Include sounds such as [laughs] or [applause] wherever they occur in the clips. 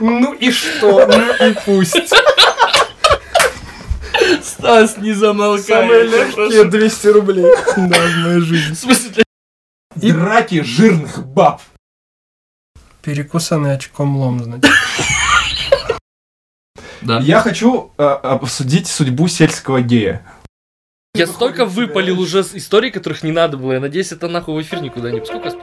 Ну и что? Ну и пусть. Стас, не замолкай. Самые легкие прошу. 200 рублей. Да, в моей жизни. В смысле, И- Драки жирных баб. Перекусанный очком лом, значит. Да. Я хочу э, обсудить судьбу сельского гея. Я столько выпалил уже с историй, которых не надо было. Я надеюсь, это нахуй в эфир никуда не... Сколько я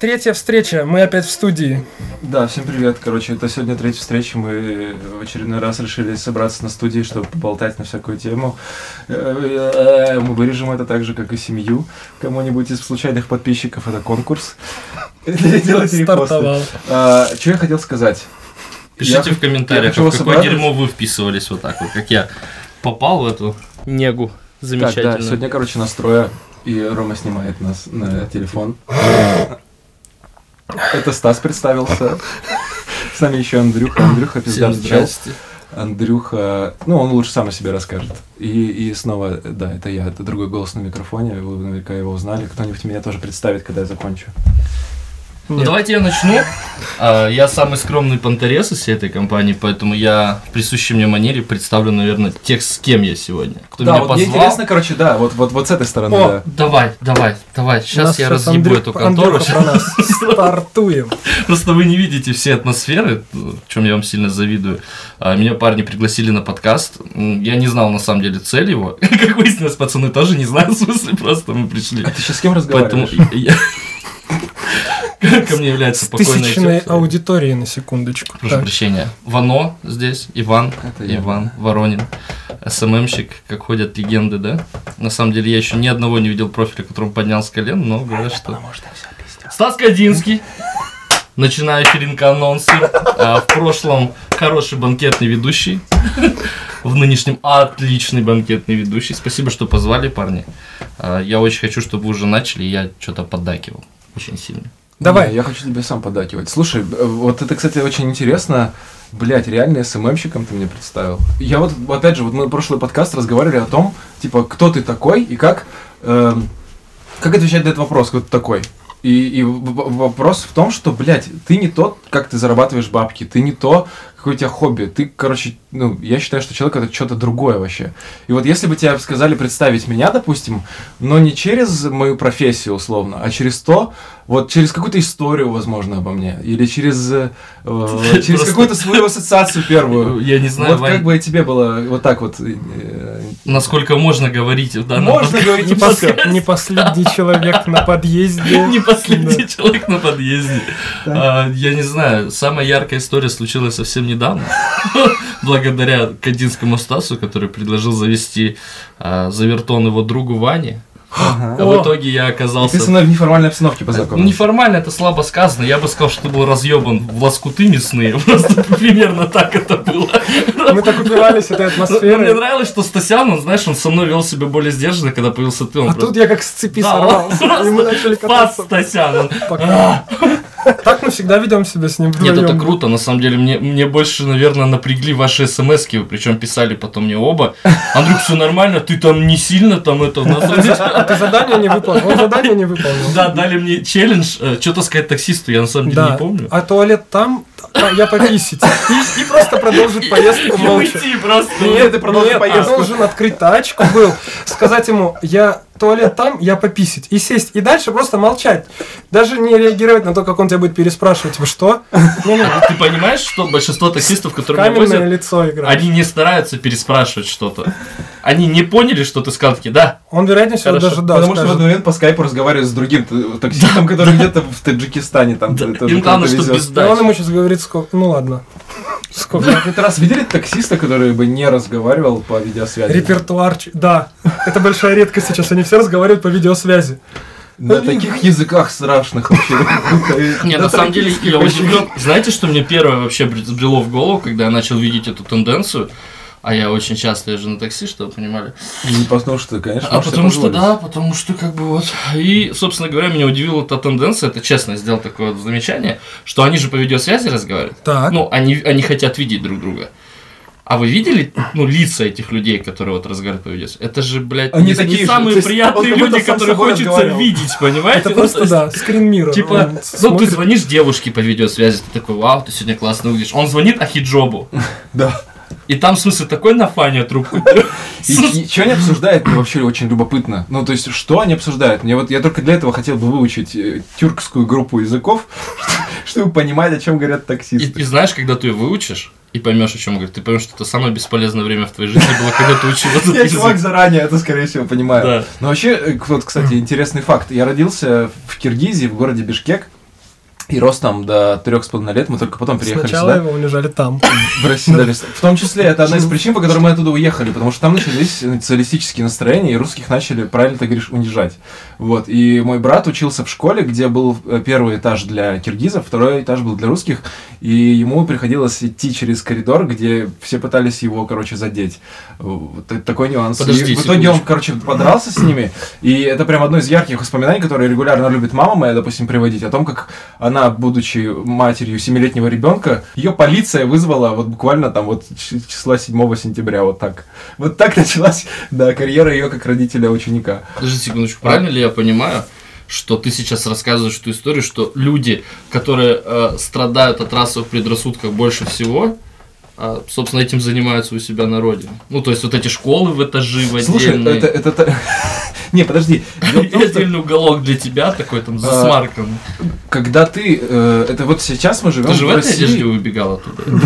Третья встреча, мы опять в студии. Да, всем привет. Короче, это сегодня третья встреча. Мы в очередной раз решили собраться на студии, чтобы поболтать на всякую тему. Э, Мы вырежем это так же, как и семью. Кому-нибудь из случайных подписчиков это конкурс. Делайте репосты. Стартовал. Что я хотел сказать? Пишите Я- в комментариях, в какое дерьмо вы вписывались вот так вот, как я попал в эту негу Так, да, сегодня, короче, настроя, и Рома снимает нас на телефон. Это Стас представился. С нами еще Андрюха. Андрюха, здрасте. Андрюха, ну, он лучше сам о себе расскажет. И, и снова, да, это я, это другой голос на микрофоне, вы наверняка его узнали. Кто-нибудь меня тоже представит, когда я закончу. Ну, давайте я начну. А, Я самый скромный пантерес из всей этой компании, поэтому я в присущей мне манере представлю, наверное, тех, с кем я сегодня. Кто да, меня вот мне позвал. интересно, короче, да, вот, вот, вот с этой стороны, О, да. Давай, давай, давай. Сейчас я разъебу Андрю- эту контору. Андрюха про нас. [laughs] Стартуем. Просто вы не видите все атмосферы, в чем я вам сильно завидую. А, Меня парни пригласили на подкаст. Я не знал на самом деле цель его. [laughs] Как выяснилось, пацаны тоже не знают, в смысле, просто мы пришли. А ты сейчас с кем Поэтому разговариваешь? я... [laughs] Ко мне является С спокойная тысячной тетя. аудиторией на секундочку. Прошу Так. прощения. Вано здесь, Иван, Это я. Иван Воронин, СММщик, как ходят легенды, да? На самом деле я еще ни одного не видел профиля, которым поднял с колен, но говорят, что... Стас Кадинский, начинающий ринг-анонсер, а, в прошлом хороший банкетный ведущий, в нынешнем отличный банкетный ведущий. Спасибо, что позвали, парни. А, Я очень хочу, чтобы вы уже начали, я что-то поддакивал очень сильно. Давай. Не, я хочу тебе сам подакивать. Слушай, э, вот это, кстати, очень интересно. Блять, реально СММщиком ты мне представил. Я вот, опять же, вот мы прошлый подкаст разговаривали о том, типа, кто ты такой и как, эм, как отвечать на этот вопрос, кто ты такой. И, и вопрос в том, что, блядь, ты не тот, как ты зарабатываешь бабки, ты не то, какое у тебя хобби. Ты, короче, ну, я считаю, что человек это что-то другое вообще. И вот если бы тебе сказали представить меня, допустим, но не через мою профессию, условно, а через то, вот через какую-то историю, возможно, обо мне, или через, э, э, через Просто- какую-то свою ассоциацию первую. [laughs] Я не знаю, Вот Вань, как бы тебе было вот так вот. э, насколько можно говорить в данном Можно говорить Не, не [laughs] пос- не последний человек на подъезде. [laughs] Не последний человек на подъезде. А, я не знаю, самая яркая история случилась совсем недавно. [laughs] Благодаря Кадинскому Стасу, который предложил завести а, завертон его другу Ване. А О! в итоге я оказался... мной в неформальной обстановке познакомился. Неформально это слабо сказано. Я бы сказал, что ты был разъебан в лоскуты мясные. [laughs] Просто примерно так это было. Мы так упивались этой Но Мне атмосферой. нравилось, что Стасян, он, знаешь, он со мной вел себя более сдержанно, когда появился ты. Он А просто- тут я как с цепи Да, сорвался. И мы начали Пас кататься. Стасян. он- Пока. [laughs] Так мы всегда ведем себя с ним Нет, это круто, на самом деле. Мне, мне больше, наверное, напрягли ваши смс причем писали потом мне оба. Андрюх, все нормально, ты там не сильно там это... [laughs] у нас тут-» А ты задание не выполнил. Он задание не выполнил. Да, дали мне челлендж, э, что-то сказать таксисту, я на самом деле Да. не помню. А туалет там, а я пописить. И, и просто продолжить поездку И молча. уйти просто. Нет, ты продолжи Нет, я поездку. должен открыть тачку был, сказать ему, я туалет там, я пописить, и сесть, и дальше просто молчать. Даже не реагировать на то, как он тебя будет переспрашивать, вы что? Не-не, Ты понимаешь, что большинство таксистов, которые меня каменное возят, лицо они не стараются переспрашивать что-то. Они не поняли, что ты сказал, такие, да, Он, вероятнее всего, даже да, Потому что в этот момент по скайпу разговаривает с другим таксистом, который где-то в Таджикистане там им главное, что без И он ему сейчас говорит, сколько, ну ладно. Сколько? Вы хоть раз видели таксиста, который бы не разговаривал по видеосвязи? Репертуар, да. Это большая редкость сейчас, они все разговаривают по видеосвязи. На таких языках страшных вообще. Не, на самом деле, я удивлен. Знаете, что мне первое вообще взбрело в голову, когда я начал видеть эту тенденцию? А я очень часто езжу на такси, чтобы вы понимали. Не потому что, конечно, А потому что, да, потому что как бы вот. И, собственно говоря, меня удивила та тенденция, это честно сделал такое вот замечание, что они же по видеосвязи разговаривают. Так. Ну, они, они хотят видеть друг друга. А вы видели, ну, лица этих людей, которые вот разговаривают по видеосвязи? Это же, блядь, Они не, такие не же, самые есть приятные люди, которые хочется разговаривал. видеть, понимаете? Это Ну, просто, есть, да, скрин мира. Типа, ну, ты звонишь девушке по видеосвязи, ты такой, вау, ты сегодня классно выглядишь. Он звонит Ахиджобу. Да. И там, в смысле, такой нафаня трубку. И, что они обсуждают, мне вообще очень любопытно. Ну, то есть, что они обсуждают? Мне вот я только для этого хотел бы выучить э, тюркскую группу языков, [laughs] чтобы понимать, о чем говорят таксисты. и знаешь, когда ты ее выучишь и поймешь, о чем говорит, ты поймешь, что это самое бесполезное время в твоей жизни было, когда ты учил этот Я чувак заранее это, скорее всего, понимаю. Да. Но вообще, э, вот, кстати, интересный факт. Я родился в Киргизии, в городе Бишкек, и рос там до трех с половиной лет. Мы только потом переехали Сначала сюда. его унижали там. [laughs] В России, да, В том числе, это одна из причин, по которой мы оттуда уехали, потому что там начались националистические настроения, и русских начали, правильно ты говоришь, унижать. Вот. И мой брат учился в школе, где был э, первый этаж для киргизов, второй этаж был для русских, и ему приходилось идти через коридор, где все пытались его, короче, задеть. Вот такой нюанс. Подожди И в итоге он, секундочку. короче, подрался с ними, и это прям одно из ярких воспоминаний, которые регулярно любит мама моя, допустим, приводить, о том, как она, будучи матерью семилетнего ребенка, ее полиция вызвала вот буквально там вот числа 7 сентября, вот так. Вот так [laughs] началась, да, карьера ее как родителя ученика. Подожди секундочку, правильно ли я понимаю, что ты сейчас рассказываешь эту историю, что люди, которые э, страдают от расовых предрассудков больше всего, а, собственно, этим занимаются у себя на родине. Ну, то есть вот эти школы в этажи, в Слушай, это, это, та- [laughs] Не, подожди. [laughs] Том, что отдельный уголок для тебя такой там А, засмаркан. Когда ты... э, Это вот сейчас мы живем Ты же в этой одежде России. убегал оттуда? [laughs]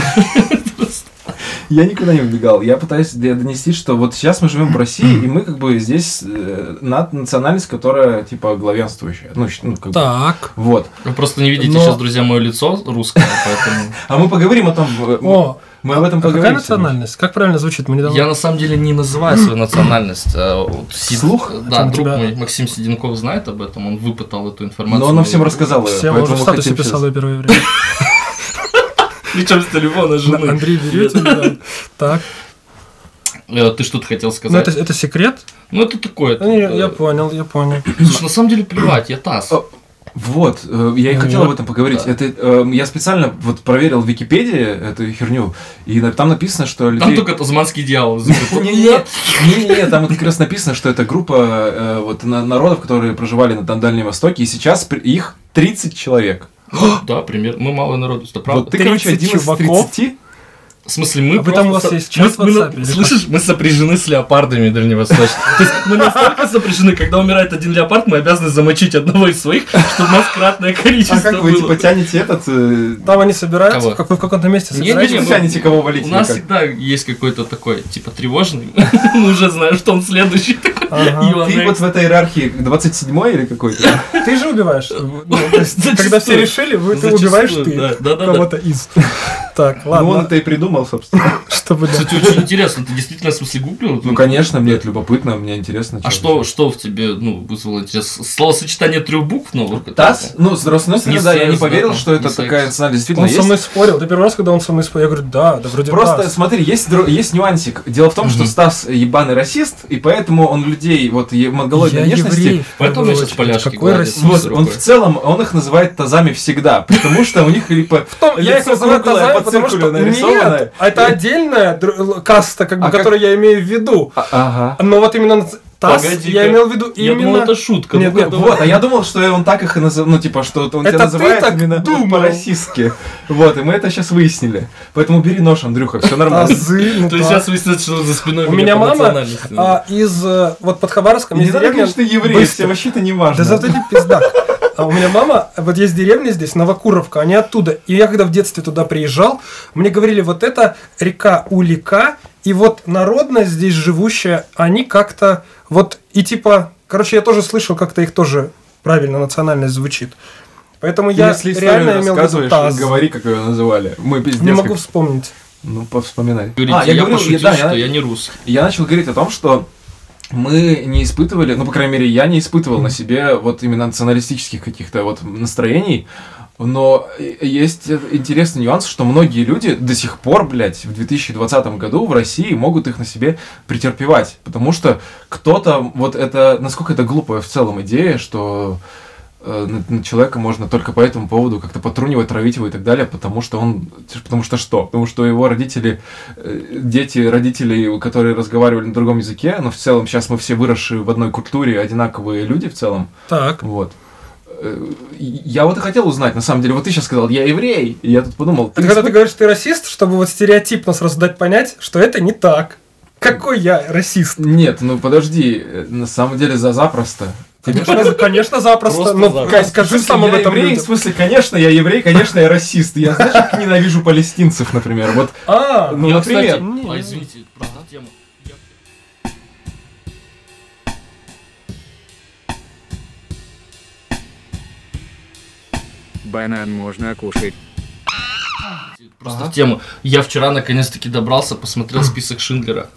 Я никуда не убегал. Я пытаюсь донести, что вот сейчас мы живем в России, и мы как бы здесь э, национальность, которая типа главенствующая. Ну, ну, как бы, Так. Вот. Вы просто не видите Но- сейчас, друзья, мое лицо русское, поэтому... А мы поговорим о том. э, О, мы об этом а какая поговорим. национальность? Как правильно звучит? Мы недавно... Я на самом деле не называю свою национальность. а вот Сид- Вслух? Да, друг тебя- мой Максим Сиденков знает об этом, он выпытал эту информацию. Но он нам всем рассказал. Всем поэтому уже в статусе писал сейчас- ее первое время. [laughs] Причем с телефона На жены. Андрей Верютин, да. Так. Э, Ты что-то хотел Ну, сказать? это, это секрет? Ну, это такое. Это- Я понял, я понял. Слушай, на самом деле плевать, я таз. Вот, э, я и хотел вот, об этом поговорить. да. Это э, я специально вот проверил в Википедии эту херню, и на- там написано, что людей... Там только тазманский дьявол. [laughs] Не-не-не, не-не-не, там как раз написано, что это группа э, вот на- народов, которые проживали на, Дальнем Востоке, и сейчас их 30 человек. [gasps] Да, пример. Мы мало народу, это правда. Вот ты, короче, 30 один из чуваков? 30. В смысле, мы А вы там у вас просто есть мы- чат мы или Слышишь, мы сопряжены с леопардами дальневосточными. То есть мы настолько сопряжены, когда умирает один леопард, мы обязаны замочить одного из своих, чтобы у нас кратное количество А как вы, типа, тянете этот... э, Там они собираются, Кого? как вы в каком-то месте не, Вы тянете кого валить У нас всегда есть какой-то такой, типа, тревожный. [laughs] Мы уже знаем, что он следующий такой. Ты вот в этой иерархии 27 или какой-то? Ты же убиваешь. Ну. Когда все решили, вы, ты убиваешь ты. Кого-то из. Так, Ну, он ладно. это и придумал, собственно. [laughs] Чтобы да. Кстати, очень интересно, ты действительно в смысле гуглил? Ну, конечно, мне это любопытно, мне интересно. А что, что в тебе, ну, вызвало интерес? Словосочетание трех букв новых? ТАСС? Ну, с другой стороны, да, я не поверил, что это такая национальность действительно Он со есть. мной спорил. Ты первый раз, когда он со мной спорил, я говорю, да, да вроде Просто смотри, есть, есть нюансик. Дело в том, что. Стас ебаный расист, и поэтому он людей вот монголоидной внешности. Поэтому я сейчас поляшки Какой расист? Он в целом, он их называет тазами всегда, потому что у них типа Том, я их называю тазами, по потому что циркулю нарисованное. нет, это отдельная каста, как бы, А как- которую я имею в виду. А- Ага. Но вот именно Погоди-ка. я имел в виду Я именно... думал, это шутка. Нет, Ну, нет. Вот, а я думал, что он так их и называет, ну, типа, что он Это тебя называет так именно думал. по-российски. Вот, и мы это сейчас выяснили. Поэтому бери нож, Андрюха, все нормально. Тазы, ну То есть сейчас выяснится, что за спиной У меня мама национальности. а, из... э, Вот под Хабаровском Не надо говорить, что ты еврей, все вообще-то не важно. Да зато ты пиздак. А у меня мама, вот есть деревня здесь, Новокуровка, они оттуда. И я когда в детстве туда приезжал, мне говорили, вот это река Улика, и вот народность здесь живущая, они как-то вот, и типа, короче, я тоже слышал, как-то их тоже правильно национальность звучит. Поэтому я если реально имел в виду таз. говори, как ее называли. Мы пиздец. Не могу как- вспомнить. Ну, повспоминай. Говорите, А, я, говорил, пошутил, да, что я- я не русский. Я начал говорить о том, что мы не испытывали, ну, по крайней мере, я не испытывал на себе вот именно националистических каких-то вот настроений, но есть интересный нюанс, что многие люди до сих пор, блядь, в 2020 году в России могут их на себе претерпевать. Потому что кто-то, вот это, насколько это глупая в целом идея, что э, на, на человека можно только по этому поводу как-то потрунивать, травить его и так далее, потому что он, потому что что? Потому что его родители, э, дети родителей, которые разговаривали на другом языке, но в целом сейчас мы все выросшие в одной культуре, одинаковые люди в целом. Так. Вот. Э, я вот и хотел узнать, на самом деле, вот ты сейчас сказал, я еврей, и я тут подумал... Это когда ты говоришь, что ты расист, чтобы вот стереотипно сразу дать понять, что это не так. Какой я расист? Нет, ну подожди, на самом деле за запросто. Конечно, конечно, запросто. Просто Ну, запросто. Скажи сам об этом еврей, в смысле, конечно, я еврей, конечно, я расист. Я, знаешь, как ненавижу палестинцев, например. Вот, А, ну, Я, например. кстати, извините, эту тему. Банан можно кушать. Просто в тему. Я вчера наконец-таки добрался, посмотрел [clears throat] список Шиндлера.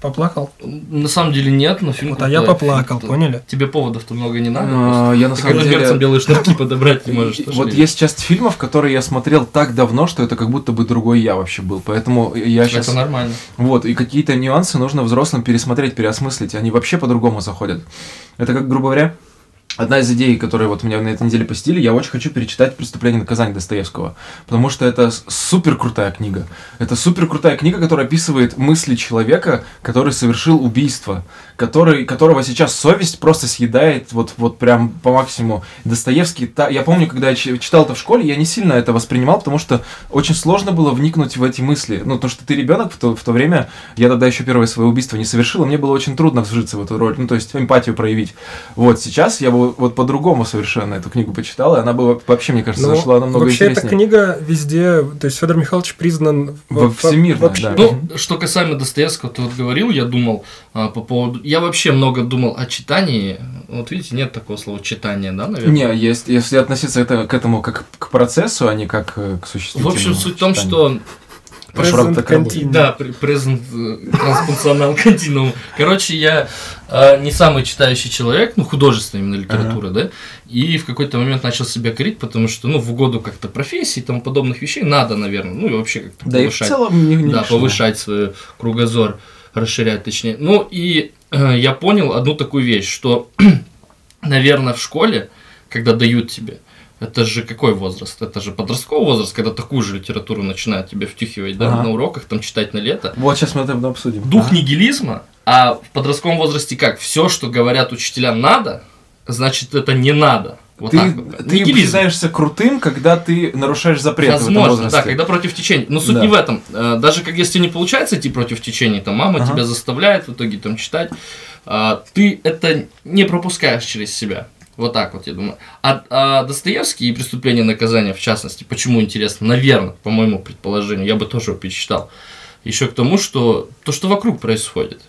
Поплакал. На самом деле нет, но фильм Вот, а я поплакал, Фильм поняли? Тебе поводов-то много не надо. А, я на Ты самом деле- перцем белые шнурки подобрать не можешь. [laughs] Вот есть часть фильмов, которые я смотрел так давно, что это как будто бы другой я вообще был. Поэтому я сейчас... Это нормально. Вот, и какие-то нюансы нужно взрослым пересмотреть, переосмыслить. Они вообще по-другому заходят. Это как, грубо говоря, одна из идей, которые вот меня на этой неделе посетили, я очень хочу перечитать «Преступление и наказание» Достоевского. Потому что это супер крутая книга. Это супер крутая книга, которая описывает мысли человека, который совершил убийство, который, которого сейчас совесть просто съедает вот, вот прям по максимуму. Достоевский, та- я помню, когда я чи- читал это в школе, я не сильно это воспринимал, потому что очень сложно было вникнуть в эти мысли. Ну, то, что ты ребенок в то, в то время, я тогда еще первое свое убийство не совершил, и мне было очень трудно вжиться в эту роль, ну, то есть эмпатию проявить. Вот, сейчас я бы вот по-другому совершенно эту книгу почитал, и она бы вообще, мне кажется, Ну, зашла намного вообще, эта интереснее. книга везде, то есть Федор Михайлович признан Во- всемирно, вообще. да. Ну, что касаемо Достоевского, ты вот говорил, я думал а, по поводу... Я вообще много думал о читании. Вот видите, нет такого слова читание, да, наверное? Не, есть, если относиться это, к этому как к процессу, а не как э, к В существительному. общем, суть в том, что Present continuum. Да, презент трансфункционал [laughs] континуум. Короче, я э, не самый читающий человек, ну, художественная именно литература, да, и в какой-то момент начал себя корить, потому что, ну, в угоду как-то профессии и тому подобных вещей надо, наверное, ну, и вообще как-то Да и в повышать. целом не, не да, повышать свой кругозор, расширять точнее. Ну, и э, я понял одну такую вещь, что, [clears throat] наверное, в школе, когда дают тебе, это же какой возраст? Это же подростковый возраст, когда такую же литературу начинают тебе втюхивать, да, Ага. на уроках, там читать на лето. Вот сейчас мы это обсудим. Дух Ага. нигилизма, а в подростковом возрасте как? Все, что говорят учителя надо, значит это не надо. Вот ты, так вот. ты Нигилизм. считаешься крутым, когда ты нарушаешь запрет Возможно, да, когда против течения. Но суть Да. не в этом. Э, Даже как если не получается идти против течения, там мама Ага. тебя заставляет в итоге там читать, а, ты это не пропускаешь через себя. Вот так вот, я думаю. А, а Достоевский и «Преступление и наказание», в частности, почему интересно? Наверное, по моему предположению, я бы тоже его перечитал. Еще к тому, что то, что вокруг происходит.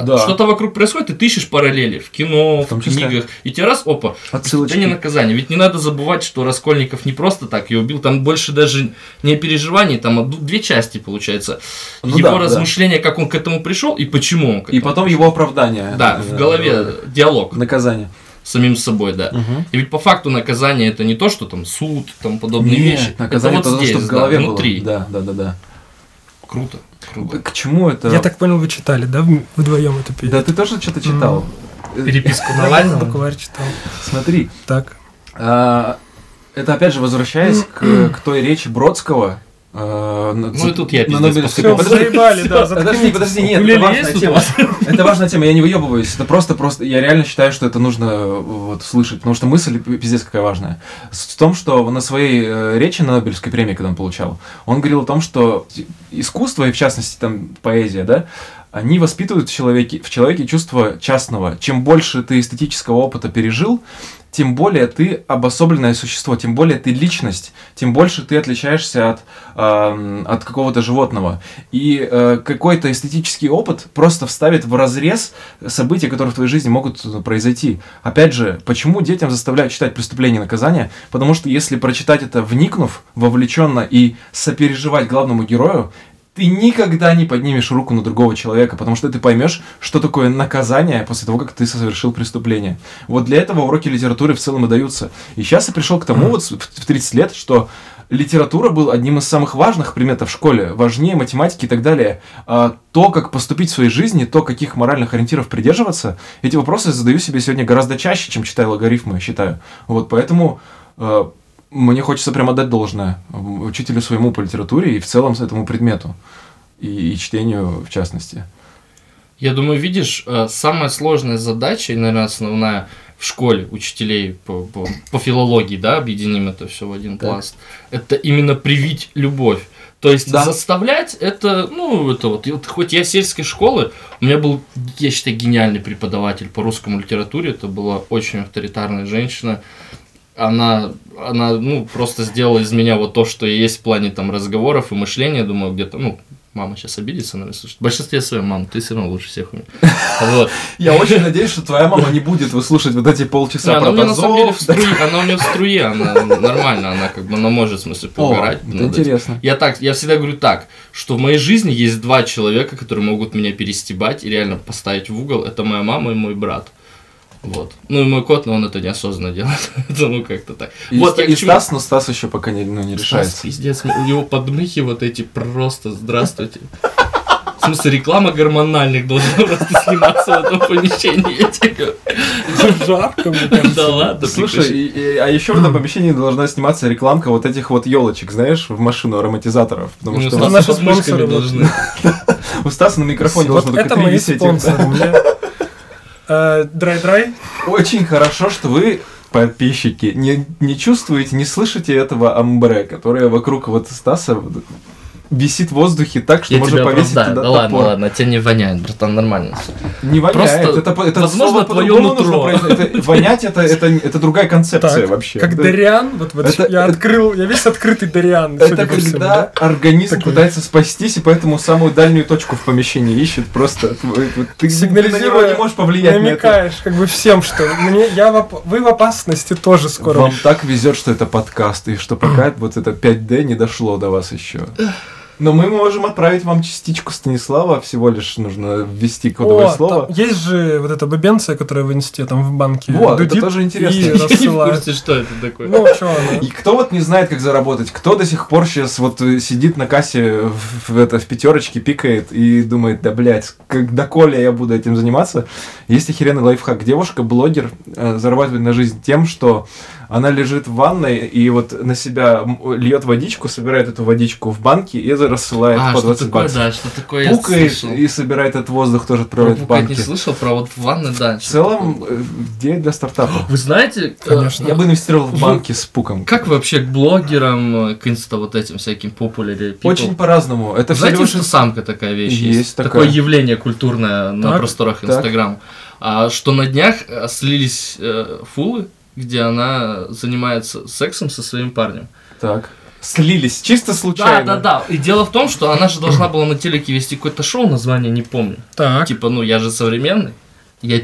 А Да. Что-то вокруг происходит, и ты ищешь параллели в кино, В в, книгах. И тебе раз, опа, Отсылочки. и наказание. Ведь не надо забывать, что Раскольников не просто так ее убил, там больше даже не переживаний, там две части получается. Ну его да, да. размышления, как он к этому пришел и почему он к И этому потом пришел. его оправдание. Да, Э, в голове диалог Наказание. самим собой, да. Мгм. И ведь по факту наказание это не то, что там суд, там подобные Нет, вещи. наказание это вот потому, здесь, что в да, голове внутри. было. Да, да, да, да. Круто, круто. К чему это? Я так понял, вы читали, да, вдвоем эту песню? Да ты тоже что-то читал? Переписку [laughs] Навального. букварь читал. Смотри, Так. а, это опять же возвращаясь [clears throat] к, к той речи Бродского. А, на- Ну и тут я на пиздец Нобелевской Все, премии. заебали, да, Подожди, подожди, нет, это важная тема. [laughs] Это важная тема, я не выебываюсь. Это просто, просто, я реально считаю, что это нужно вот слышать, потому что мысль пи- пиздец какая важная. В том, что на своей э, речи на Нобелевской премии, когда он получал, он говорил о том, что искусство, и в частности там поэзия, да, они воспитывают в человеке, в человеке чувство частного. Чем больше ты эстетического опыта пережил, тем более ты обособленное существо, тем более ты личность, тем больше ты отличаешься от, эм, от какого-то животного. И э, какой-то эстетический опыт просто вставит в разрез события, которые в твоей жизни могут э, произойти. Опять же, почему детям заставляют читать «Преступление и наказание»? Потому что если прочитать это, вникнув, вовлеченно и сопереживать главному герою, ты никогда не поднимешь руку на другого человека, потому что ты поймешь, что такое наказание после того, как ты совершил преступление. Вот для этого уроки литературы в целом и даются. И сейчас я пришел к тому вот в в 30 лет, что литература был одним из самых важных предметов в школе, важнее математики и так далее. А то, как поступить в своей жизни, то, каких моральных ориентиров придерживаться, эти вопросы задаю себе сегодня гораздо чаще, чем читаю логарифмы, я считаю. Вот поэтому э, мне хочется прям отдать должное учителю своему по литературе и в целом этому предмету. И, и чтению в частности. Я думаю, видишь, э, самая сложная задача, и, наверное, основная в школе учителей по, по, по филологии, да, объединим это все в один Так. пласт, это именно привить любовь. То есть Да. заставлять это, ну, это вот, и вот хоть я сельской школы, у меня был, я считаю, гениальный преподаватель по русскому литературе, это была очень авторитарная женщина, она, она, ну, просто сделала из меня вот то, что есть в плане там разговоров и мышления, думаю, где-то, ну, мама сейчас обидится, наверное, слушает. В большинстве своей мам, ты все равно лучше всех умеешь. [laughs] Вот. Я очень надеюсь, что твоя мама не будет выслушать вот эти полчаса про у меня она у меня в струе, она нормально, она как бы, она может, в смысле, поугарать. этим. интересно. Я так, я всегда говорю так, что в моей жизни есть два человека, которые могут меня перестебать и реально поставить в угол. Это моя мама и мой брат. Вот. Ну и мой кот, но он это неосознанно делает. [laughs] это ну как-то так. И, вот и чему- Стас, но Стас еще пока не, ну, не Стас, решается. пиздец, у него подмыхи вот эти просто здравствуйте. В смысле, реклама гормональных должна просто сниматься в этом помещении. Я тебе. Жарко, мне кажется. Да ладно, Слушай, и- и- а еще в этом помещении должна сниматься рекламка вот этих вот елочек, знаешь, в машину ароматизаторов. Потому Ну, что мышками спонсоры, должны. [laughs] у Стаса на микрофоне должно только это три мои висеть. [laughs] Мне, э, Драй-драй. Очень хорошо, что вы подписчики не, не чувствуете, не слышите этого амбре, которое вокруг вот Стаса висит в воздухе так, что Я можно тебя повесить оправдаю. туда Да ладно, топор. ладно, тебя не воняет, братан, нормально. всё. Не воняет, Просто, это, это возможно, нужно нутро. Это- [laughs] вонять это, это, это другая концепция Так, вообще. как Да. Дариан, вот, вот Это- я это- открыл, я весь открытый Дариан. Это по всему, когда да? организм Такой. пытается спастись, и поэтому самую дальнюю точку в помещении ищет просто. Ты, ты на Сигнализируя, не можешь повлиять на это. намекаешь как бы всем, что мне, я в вы в опасности тоже скоро. Вам так везет, что это подкаст, и что пока вот это 5D не дошло до вас еще. Но мы можем отправить вам частичку Станислава, всего лишь нужно ввести кодовое О, слово. там есть же вот эта бабенция, которая в инсте, там в банке Вот, это тоже интересно. и Я Я не в рассылает. курсе, что это такое. Ну, что она? И кто вот не знает, как заработать, кто до сих пор сейчас вот сидит на кассе в, в это, в пятерочке, пикает и думает, да, блядь, как доколе я буду этим заниматься. Есть охеренный лайфхак. Девушка-блогер э, зарабатывает на жизнь тем, что она лежит в ванной и вот на себя льет водичку, собирает эту водичку в банке и рассылает А, по что 20 такое, баксов. да, что такое Пукает и собирает этот воздух, тоже отправляет в пукать не банки. слышал, про вот ванны, да. В целом, э, идея для стартапа. Вы знаете, э, Конечно. Я бы инвестировал в банки с пуком. как вообще к блогерам, э, к инста вот этим всяким популяре Очень по-разному. Это все Знаете, что самка такая вещь есть? Есть такая. Такое явление культурное на просторах. Инстаграм. А, что на днях слились э, фулы, где она занимается сексом со своим парнем. Так. Слились, чисто случайно. Да, да, да. И дело в том, что она же должна была на телеке вести какое-то шоу, название не помню. Так, Типа, ну, я же современный. Я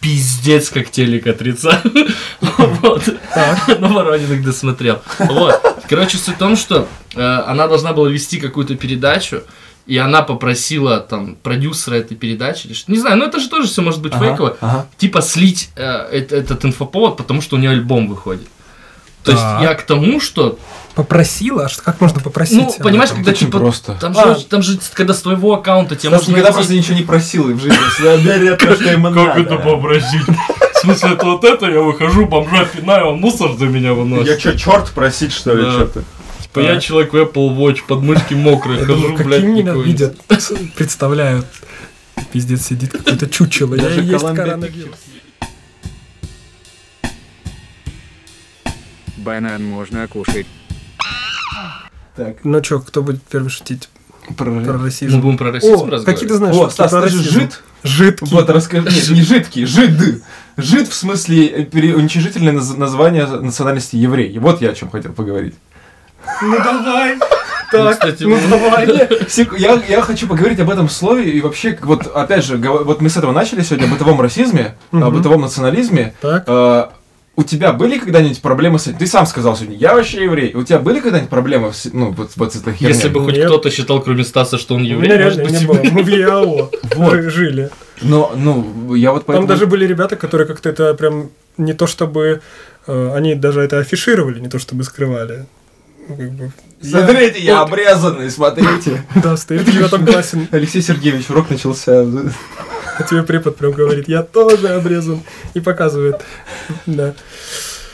пиздец как телек отрицаю. [laughs] Вот. [laughs] На Воронин когда смотрел. Вот. Короче, суть в том, что э, она должна была вести какую-то передачу, и она попросила там продюсера этой передачи, или что- не знаю, ну это же тоже все может быть Ага, фейково, ага. типа слить э, эт- этот инфоповод, потому что у нее альбом выходит. То есть Так. я к тому, что, Попросила? А что- Как можно попросить? ну, понимаешь, когда Очень типа, просто. там А. же, там же, когда с твоего аккаунта тебе Стас можно никогда просто ничего не просил и в жизни всегда берет то, что ему надо. попросить? В смысле, это вот это, я выхожу, бомжа пинаю, он мусор за меня выносит. Я что, черт просить, что ли, Да. что-то? Типа я человек в Apple Watch, подмышки мокрые, хожу, блядь, каким меня видят, [laughs] представляют. Пиздец, сидит какое-то чучело. Я и есть коронавирус. Банан можно кушать. Так, Ну чё, кто будет первый шутить про про... Мы расизм? будем про расизм О, какие ты знаешь О, Стас, про же расизм? жид? Жидкий. Вот, расскажи. Нет, не жидкий, жид. Жид в смысле уничижительное наз- название национальности еврей. Вот я о чем хотел поговорить. Ну давай. [laughs] Ну, Так, кстати, ну вы- давай. [laughs] Я, я хочу поговорить об этом слове и вообще, вот опять же, вот мы с этого начали сегодня, о бытовом расизме, о бытовом национализме. Так. Э, у тебя были когда-нибудь проблемы с этим? Ты сам сказал сегодня, я вообще еврей. У тебя были когда-нибудь проблемы с, ну, вот, вот с этой херней? Если бы хоть Нет. кто-то считал, кроме Стаса, что он У еврей, меня может реально быть, не было. Мы в ЯО [laughs] Вот. жили. Но, ну, я вот Там поэтому... даже были ребята, которые как-то это прям не то чтобы... э, Они даже это афишировали, не то чтобы скрывали. Как бы, Смотрите, я обрезанный, смотрите. [laughs] Да, стоит в девятом классе, Алексей Сергеевич, урок начался. а тебе препод прям говорит, я тоже обрезан, и показывает. Да.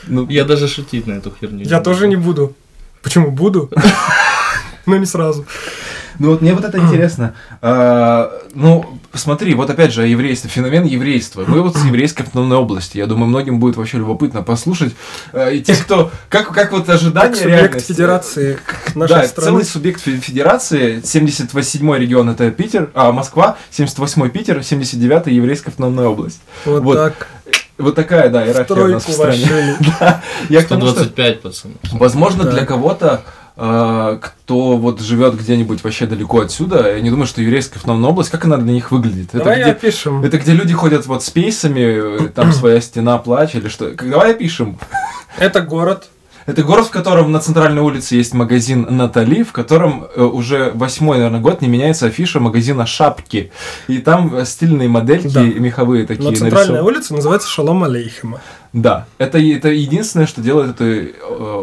Ну, Я даже шутить на эту херню. Я тоже не буду. Почему буду? [laughs] Но не сразу. Ну вот мне вот это интересно. А, ну, смотри, вот опять же, еврейство, феномен еврейства. Мы вот с еврейской автономной области. Я думаю, многим будет вообще любопытно послушать. А, и те, кто... Как, как вот ожидания Как субъект реальности. федерации Да, нашей страны. целый субъект фе- федерации. 78-й регион это Питер, а Москва, 78-й Питер, 79-й еврейская автономная область. Вот вот. так. Вот такая, да, иерархия у нас в стране. [laughs] Да. Я к тому, что 125, пацаны. Возможно, Да. для кого-то, кто вот живет где-нибудь вообще далеко отсюда, я не думаю, что еврейская автономная область, как она для них выглядит? Давай это, где, опишем. это где люди ходят вот с пейсами, э, там [clears throat] своя стена плач или что? Давай опишем. Это город. Это город, в котором на центральной улице есть магазин Натали, в котором э, уже восьмой, наверное, год не меняется афиша магазина Шапки. И там э, стильные модельки Да. меховые такие Но центральная нарисованы. улица называется Шалом Алейхема. Да, это, это единственное, что делает эту э,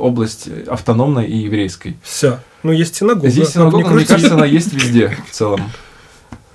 область автономной и еврейской. Все. Ну, есть синагога. Здесь синагога, мне кажется, она есть везде в целом.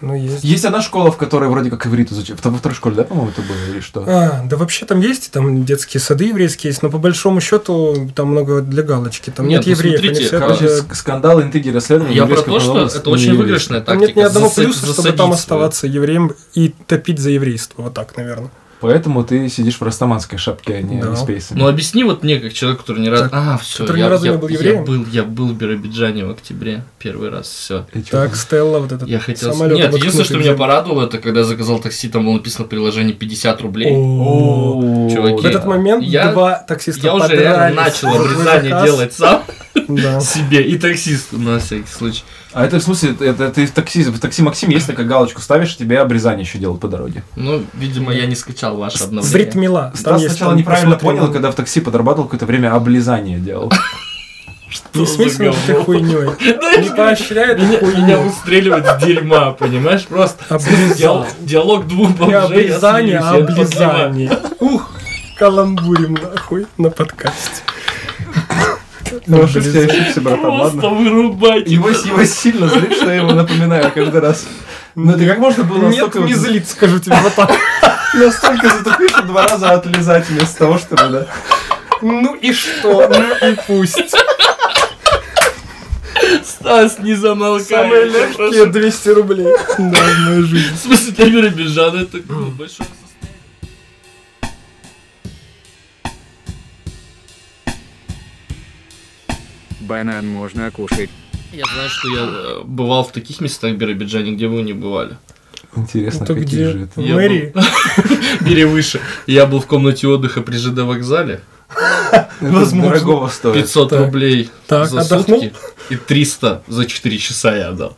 Ну, есть. Есть одна школа, в которой вроде как иврит изучают. Во второй школе, да, по-моему, это было, или что? А, да вообще там есть, там детские сады еврейские есть, но по большому счету там много для галочки. Там нет, Нет, ну евреев, смотрите, они все Короче, это- ск- скандалы, интриги, расследования. Я про то, что это очень выигрышная Там тактика. нет ни одного Заса- плюса, чтобы там оставаться евреем и топить за еврейство. Вот так, наверное. Поэтому ты сидишь в растаманской шапке, а не Да. в спейсе. Ну объясни вот мне, как человек, который разу... Так, А, все, который я, ни разу я- не был я евреем? был, я был в Биробиджане в октябре первый раз, все. Так? Стелла, вот этот Я хотел... самолёт Нет, единственное, что меня порадовало, это когда я заказал такси, там было написано в приложении 50 рублей. Чуваки, В этот момент Я- два таксиста Я уже реально начал обрезание делать сам Да. [laughs] себе и таксисту на всякий случай. А это в смысле, это ты в такси, в такси Максим есть такая галочку ставишь, тебе обрезание еще делают по дороге. Ну, видимо, я не скачал ваше Брит обновление. Мила. Там Стас сначала неправильно понял, ну, когда в такси подрабатывал какое-то время облизание делал. Не смейся над этой говно? хуйней. Не поощряет Меня, меня с дерьма, понимаешь? Просто диалог, диалог двух Не бомжей. а подливаю. облизание. Ух, каламбурим нахуй на подкасте. Ну, ошибся, я ошибся, братан, Просто вырубайте. Его, его сильно злит, что я ему напоминаю каждый раз. Ну это как можно было Нет, настолько, не злит, скажу тебе вот так. [laughs] настолько затупить, что два раза отлизать вместо того, чтобы, да. Ну и что? Ну и пусть. Стас, не замолкай. Самые легкие прошу. 200 рублей. Да, в моей жизни. В смысле, для Биробиджана это ну, большое Банан можно кушать. Я знаю, что я э, бывал в таких местах в Биробиджане, где вы не бывали. Интересно, Это какие где? же это. Я мэрии? [laughs] Бери выше. Я был в комнате отдыха при ЖД вокзале. Возможно. дорогого стоит. 500 Так. рублей Так, за отдохнул? сутки и 300 за 4 часа я отдал.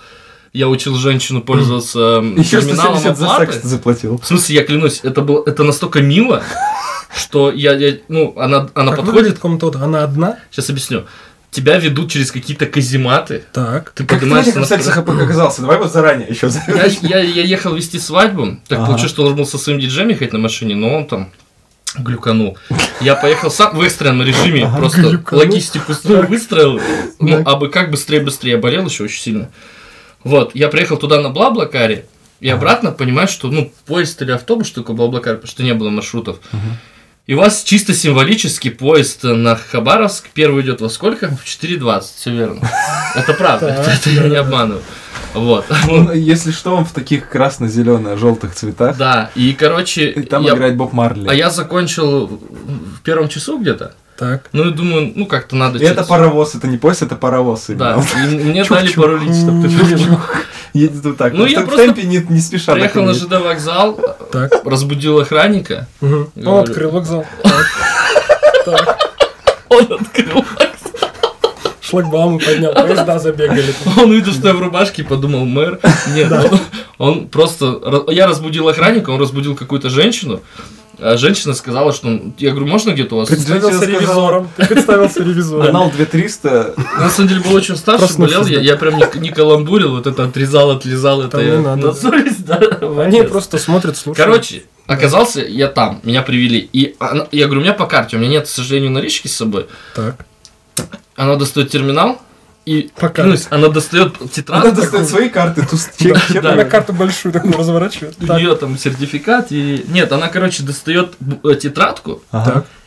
Я учил женщину пользоваться Еще терминалом 170 за оплаты. секс заплатил. В смысле, я клянусь, это было это настолько мило, что я, я ну, она, она Как подходит, комната? Она одна? сейчас объясню. Тебя ведут через какие-то казематы, Так. ты Как ты поднимаешься этих на сексах оказался? Давай вот заранее еще. я, я, я ехал вести свадьбу, так Ага. получилось, что должен был со своим диджеем ехать на машине, но он там глюканул. Я поехал сам в экстренном режиме, Ага, просто глюканул. логистику строю, выстроил, ну, Так. а бы как быстрее-быстрее, я болел еще очень сильно. Вот, я приехал туда на Блаблакаре, и обратно понимаешь, что, ну, поезд или автобус, что такое Блаблакар, потому что не было маршрутов. И у вас чисто символически поезд на Хабаровск первый идет во сколько? В 4.20, все верно. [laughs] Это правда, это, я не обманываю. Вот. Ну, Если что, он в таких красно-зелено-желтых цветах. Да, и, короче, И там я- играет Боб Марли. а я закончил в первом часу где-то. Так. Ну и думаю, ну как-то надо... И это паровоз, это не поезд, это паровоз. Да, именно. и мне [laughs] Чух-чух. дали порулить, чтобы ты понимал. Едет вот так. Ну, в я в просто темпе не, не спеша. Приехал на. ЖД вокзал, Так. разбудил охранника. Говорю. Он открыл вокзал. [laughs] Он открыл. Шлагбаумы поднял, поезда забегали. Он увидел, что я в рубашке, подумал, мэр. Нет, он просто... Я разбудил охранника, он разбудил какую-то женщину. А женщина сказала, что... Я говорю, можно где-то у вас... Представился ревизором. Ты представился ревизором. Канал 2300. На самом деле был очень Проснувшись, болел, я, я прям не, не каламбурил, вот это отрезал, отлезал, это Там не я надо. на совесть, да. Они просто смотрят, слушают. Короче, оказался я там, меня привели, и она- я говорю, у меня по карте, у меня нет, к сожалению, налички с собой. Так. Она достает терминал, и, По карте. клянусь, она достает тетрадку. Надо достать свои карты, тут чек, [laughs] Да, чек. [laughs] да. На карту большую такую разворачивает. У нее там сертификат и... Нет, она, короче, достает э, тетрадку.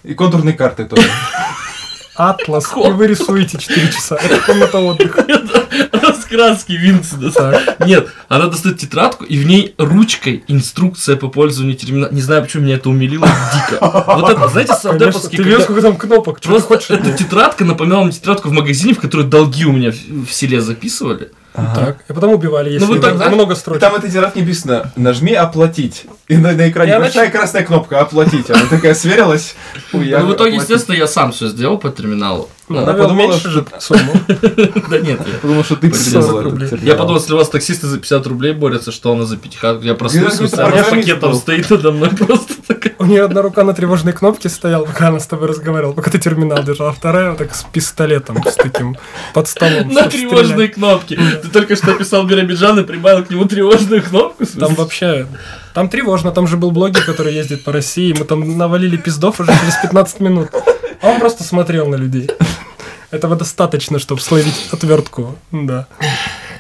И контурные карты тоже. [laughs] атлас, и вы рисуете 4 часа. Это комната отдыха. [laughs] Она с краски Винкс достает. Нет, она достает тетрадку, и в ней ручкой инструкция по пользованию терминала. Не знаю, почему меня это умилило дико. Вот это, знаете, Конечно, савдеповский... ты видел, сколько там кнопок? Просто эта тетрадка напоминала мне тетрадку в магазине, в которой долги у меня в селе записывали. Так, и потом убивали, если Ну, вы там так- много И строчек. там этой тетрадке написано «Нажми оплатить». И на, на экране она большая красная кнопка «Оплатить». Она такая сверилась. Я Ну, в итоге, естественно, я сам все сделал по терминалу. Ну, она подумала, меньше что- же сумму. [laughs] Да нет, я... Потому что ты По 40 подрезал рублей. этот Я подумал, если у вас таксисты за 50 рублей борются, что она за пятихатку. Я проснулся, какой-то у меня пакетом был. стоит надо мной [laughs] просто такая. У нее одна рука на тревожной кнопке стояла, пока она с тобой разговаривала, пока ты терминал держал, а вторая вот так с пистолетом, с таким под столом. На тревожной кнопке. Ты только что писал Биробиджан и прибавил к нему тревожную кнопку. Там вообще... Там тревожно, там же был блогер, который ездит по России, мы там навалили пиздов уже через 15 минут. А он просто смотрел на людей. Этого достаточно, чтобы словить отвертку. Да.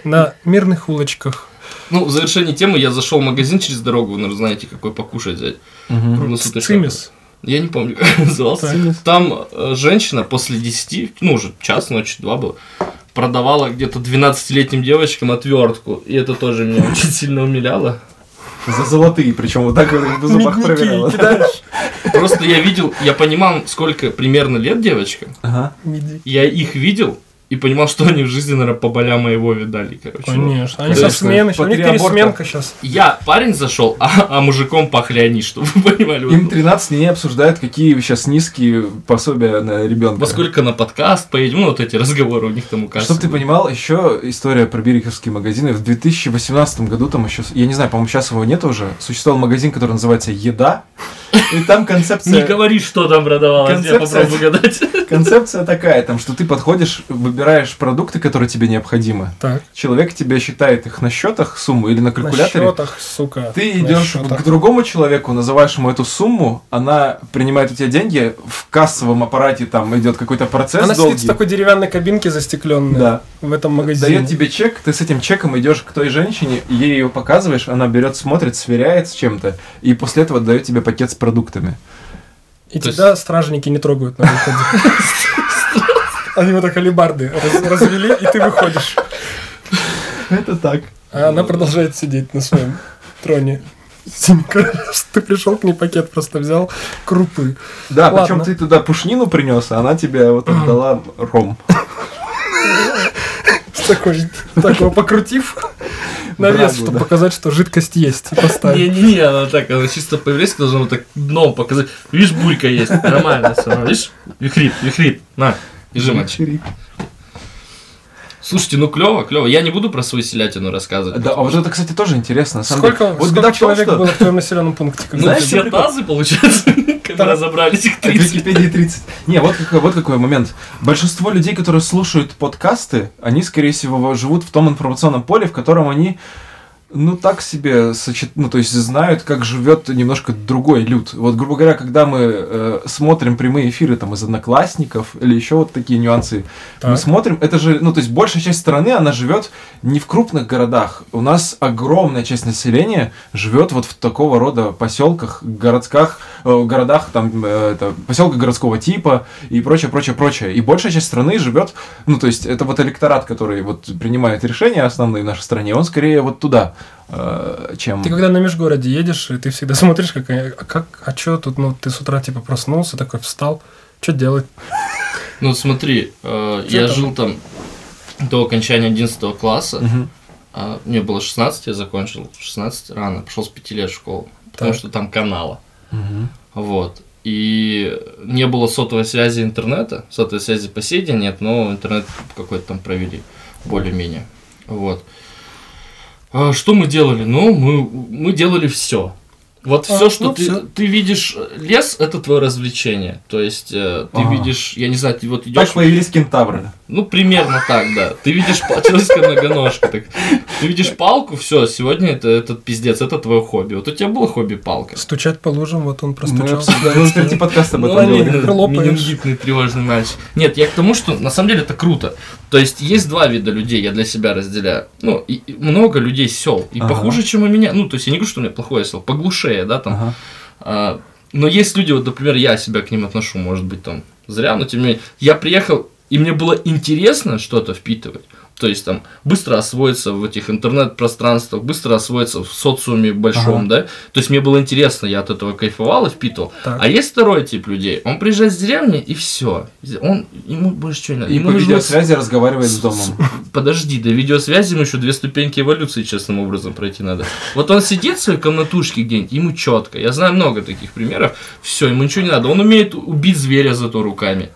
На мирных улочках. Ну, в завершении темы я зашел в магазин через дорогу, наверное, знаете, какой покушать взять. Круглосуточно. Цимис. Я не помню, [laughs] как назывался. Там э, женщина после 10, ну уже час, ночи, два было, продавала где-то 12-летним девочкам отвертку. И это тоже меня очень сильно умиляло. За золотые, причем вот так вот в зубах проверяла. Просто я видел, я понимал, сколько примерно лет девочкам. Ага. Я их видел и понимал, что они в жизни, наверное, по болям моего видали, короче. Конечно. Они Конечно. со смены. У них пересменка сейчас. Я парень зашел, а, а мужиком пахли они, чтобы вы понимали. Им Вот 13 дней обсуждают, какие сейчас низкие пособия на ребенка. Во сколько на подкаст поедем, ну вот эти разговоры у них там указаны. Чтоб ты понимал, еще история про бириховские магазины. В 2018 году там еще, я не знаю, по-моему, сейчас его нет уже, существовал магазин, который называется «Еда», и там Не концепция, говори, что там продавалось, я Концепция- попробую угадать. [laughs] концепция такая, там, что ты подходишь, выбираешь продукты, которые тебе необходимы. Так. Человек тебе считает их на счетах сумму или на На калькуляторе. счетах, сука. Ты на идешь к другому человеку, называешь ему эту сумму, она принимает у тебя деньги, в кассовом аппарате там идет какой-то процесс Она долгий. сидит в такой деревянной кабинке застекленной Да. в этом магазине. Дает тебе чек, ты с этим чеком идешь к той женщине, ей ее показываешь, она берет, смотрит, сверяет с чем-то, и после этого дает тебе пакет с продуктами. И То тебя стражники не трогают на выходе. [laughs] Они вот так алибарды раз- развели, и ты выходишь. Это так. А она продолжает сидеть на своем троне. Королевств. Ты пришел к ней пакет, просто взял крупы. Да, Ладно. причем ты туда пушнину принес, а она тебе вот отдала [clears throat] ром. [laughs] С такой, такого покрутив на вес, Брагу, чтобы показать, что жидкость есть. И поставить. Не-не-не, она так, она чисто по-еврейски должна вот так дном показать. Видишь, булька есть, нормально все. Видишь, вихрит, вихрит, на, держи, мальчик. Слушайте, ну клево, клево. Я не буду про свою селятину рассказывать. Да, а вот это, кстати, тоже интересно. Сколько. Вот сколько человек что- было в твоем населенном пункте? Ну, Знаешь, все прикол? тазы, получается, когда Да. разобрались В 30. Википедии 30. Не, вот какой, вот какой момент. Большинство людей, которые слушают подкасты, они, скорее всего, живут в том информационном поле, в котором они, ну, так себе, сочет... ну, то есть знают, как живет немножко другой люд. Вот, грубо говоря, когда мы э, смотрим прямые эфиры там из одноклассников или еще вот такие нюансы, мы Так. смотрим, это же, ну, то есть большая часть страны, она живет не в крупных городах. У нас огромная часть населения живет вот в такого рода поселках, городсках, э, городах, там, э, это, поселка городского типа и прочее, прочее, прочее. И большая часть страны живет, ну, то есть это вот электорат, который вот принимает решения основные в нашей стране, он скорее вот туда, э, чем... Ты когда на межгороде едешь, и ты всегда [laughs] смотришь, как, а как, а что тут, ну, ты с утра типа проснулся, такой встал, что делать? [laughs] Ну смотри, э, я там? жил там до окончания 11 класса. А, мне было 16, я закончил 16 рано, пошел с 5 лет в школу, потому Так. что там канала. Мгм. Вот. И не было сотовой связи интернета, сотовой связи по день нет, но интернет какой-то там провели, более-менее. Вот. А что мы делали? Ну, мы, мы делали все. Вот А, все, что ну, ты, всё. ты видишь, э, лес это твое развлечение. То есть э, ты Ага. видишь, я не знаю, ты вот идешь. Так появились кентавры. Ну, примерно так, да. Ты видишь человеческая многоножка. Так. Ты видишь палку, все, сегодня это этот пиздец, это твое хобби. Вот у тебя было хобби палка. Стучать по лужам, вот он простучался. впереди подкаста об Ну, этом менингитный тревожный мальчик. Нет, я к тому, что на самом деле это круто. То есть есть два вида людей, я для себя разделяю. Ну, и, и много людей сел. И Ага. похуже, чем у меня. Ну, то есть я не говорю, что у меня плохое сел, поглушее, да, там. Ага. А, но есть люди, вот, например, я себя к ним отношу, может быть, там, зря, но тем не менее. Я приехал, и мне было интересно что-то впитывать. То есть там быстро освоиться в этих интернет-пространствах, быстро освоиться в социуме большом, Ага. да. То есть мне было интересно, я от этого кайфовал и впитывал. Так. А есть второй тип людей. Он приезжает с деревни и все. Он ему больше ничего не надо. И Ему по нужно видеосвязи разговаривает с домом. [laughs] Подожди, до видеосвязи ему еще две ступеньки эволюции честным образом пройти надо. Вот он сидит в своей комнатушке где-нибудь, ему четко. Я знаю много таких примеров. Все, ему ничего не надо. Он умеет убить зверя зато руками.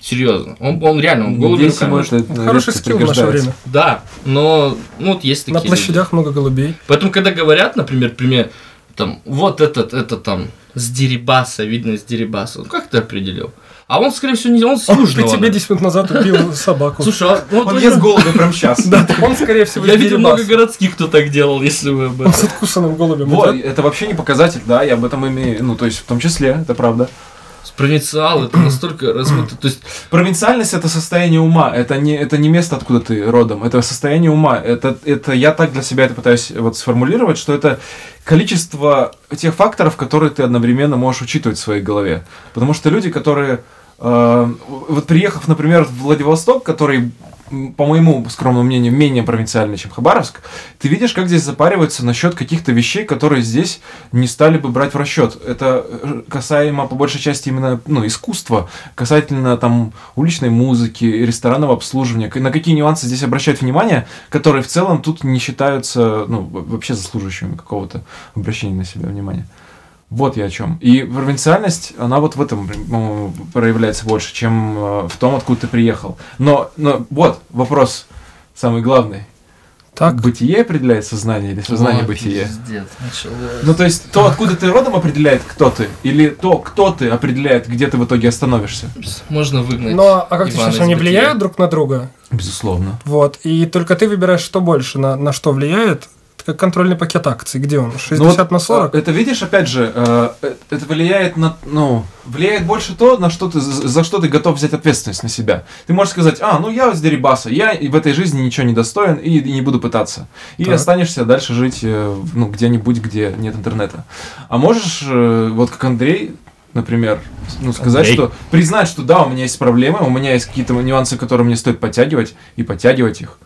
Серьезно. Он, он реально, он Здесь руками. может- это Хороший скилл в наше время. Да, но ну, вот есть такие На люди. площадях много голубей. Поэтому, когда говорят, например, пример, там, вот этот, это там, с Дерибаса, видно с Дерибаса. Ну, как ты определил? А он, скорее всего, не он с Он при Южного. тебе 10 минут назад убил [laughs] собаку. Слушай, а вот Он ест голубя прям сейчас. [laughs] Да, он, скорее всего, я видел много городских, кто так делал, если вы об Он этом. с откусанным голубем Вот, это вообще не показатель, да, я об этом имею, ну, то есть в том числе, это правда. Провинциал, это настолько размыто. То есть, Провинциальность это состояние ума, это не, это не место, откуда ты родом, это состояние ума. Это, это я так для себя это пытаюсь вот сформулировать, что это количество тех факторов, которые ты одновременно можешь учитывать в своей голове. Потому что люди, которые э, вот приехав, например, в Владивосток, который по моему скромному мнению, менее провинциальный, чем Хабаровск, ты видишь, как здесь запариваются насчет каких-то вещей, которые здесь не стали бы брать в расчет. Это э, касаемо, по большей части, именно ну, искусства, касательно там уличной музыки, ресторанного обслуживания, на какие нюансы здесь обращают внимание, которые в целом тут не считаются ну, вообще заслуживающими какого-то обращения на себя внимания. Вот я о чем. И провинциальность, она вот в этом проявляется больше, чем э, в том, откуда ты приехал. Но, но вот вопрос самый главный. Так, Бытие определяет сознание или сознание О, бытие? пиздец. Ну, то есть, то, откуда ты родом, определяет, кто ты? Или то, кто ты, определяет, где ты в итоге остановишься? Можно выгнать. но а как ты Ивана считаешь, из они бытия. влияют друг на друга? Безусловно. Вот, и только ты выбираешь, что больше, на, на что влияет. Как контрольный пакет акций, где он? 60 Ну вот, на 40? э, Это видишь, опять же, э, э, это влияет на, ну, влияет больше то, на что ты, за что ты готов взять ответственность на себя. Ты можешь сказать, а, ну я из Дерибаса, я в этой жизни ничего не достоин и, и не буду пытаться. И Так. останешься дальше жить, э, ну, где-нибудь, где нет интернета. А можешь, э, вот как Андрей, например, ну, сказать, Андрей. что признать, что да, у меня есть проблемы, у меня есть какие-то нюансы, которые мне стоит подтягивать, и подтягивать их.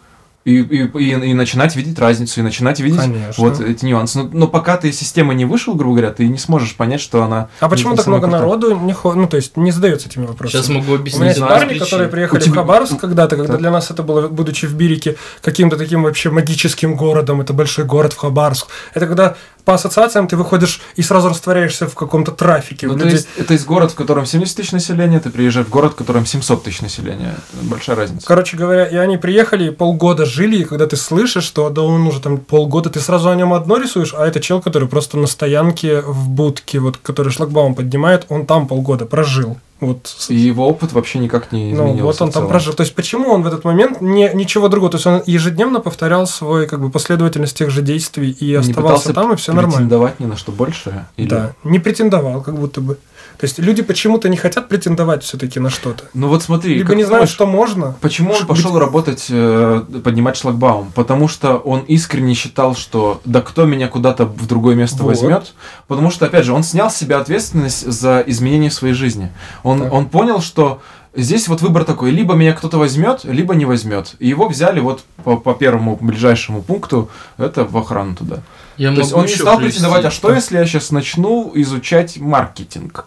И, и, и, и начинать видеть разницу, и начинать видеть Конечно. вот эти нюансы. Но, но пока ты из системы не вышел, грубо говоря, ты не сможешь понять, что она... А почему так много крутая. народу не хо- ну, то есть не задается этими вопросами? Сейчас могу У объяснить. меня есть парни, которые приехали У тебя- в Хабаровск когда-то, когда Так. для нас это было, будучи в Бирике, каким-то таким вообще магическим городом, это большой город в Хабаровск. Это когда по ассоциациям ты выходишь и сразу растворяешься в каком-то трафике. Ну, то есть, это из города, в котором 70 тысяч населения, ты приезжаешь в город, в котором 700 тысяч населения. Это большая разница. Короче говоря, и они приехали, и полгода жили, и когда ты слышишь, что да он уже там полгода, ты сразу о нем одно рисуешь, а это чел, который просто на стоянке в будке, вот, который шлагбаум поднимает, он там полгода прожил. Вот И его опыт вообще никак не Ну, изменился. вот он там прожил. То есть, почему он в этот момент не, ничего другого? То есть, он ежедневно повторял свой, как бы, последовательность тех же действий и Не оставался пытался там, и все нормально. претендовать ни на что большее? Или... Да, не претендовал, как будто бы. То есть, люди почему-то не хотят претендовать все-таки на что-то. Ну вот смотри, Либо не знают, что можно. Почему он пошел где- работать, э, поднимать шлагбаум? Потому что он искренне считал, что да кто меня куда-то в другое место Вот. возьмет. Потому что, опять же, он снял с себя ответственность за изменение своей жизни. Он, Так. он понял, что здесь вот выбор такой, либо меня кто-то возьмет, либо не возьмет. И его взяли вот по, по первому ближайшему пункту, это в охрану туда. Я То есть он не стал привести. претендовать, а что если я сейчас начну изучать маркетинг?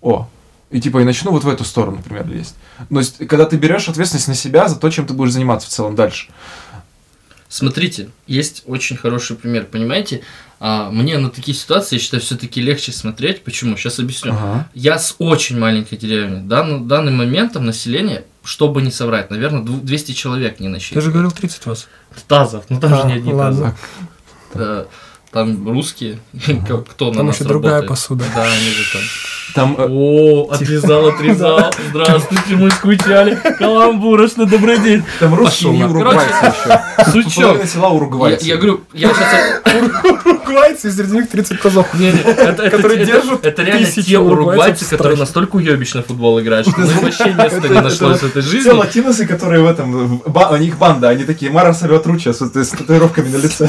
О, и типа и начну вот в эту сторону, например, лезть. То есть, когда ты берешь ответственность на себя за то, чем ты будешь заниматься в целом дальше. Смотрите, есть очень хороший пример, понимаете? А, мне на такие ситуации, я считаю, все-таки легче смотреть. Почему? Сейчас объясню. Ага. Я с очень маленькой деревни. Да, на данный момент там население, чтобы не соврать, наверное, дву- 200 человек не Ты же насчитывает. говорил 30 вас. Тазов, ну там А, же не одни ладно. тазы. Там русские. [laughs] Кто на Там нас еще другая посуда. Да, они же там. Там э, О, отрезал, отрезал. Здравствуйте, мы скучали. Каламбурочный, добрый день. там русские и на- уругвайцы еще. Половина села Я, уругвайцы. я говорю, я сейчас... Уругвайцы, и среди них 30 козов. Не, не, Которые это- держат это реально те уругвайцы, которые настолько уебищно футбол играют, что вообще места не нашлось в этой Все жизни. латиносы, которые в этом, у них банда, они такие Мара Сальватруча с, с татуировками на лице.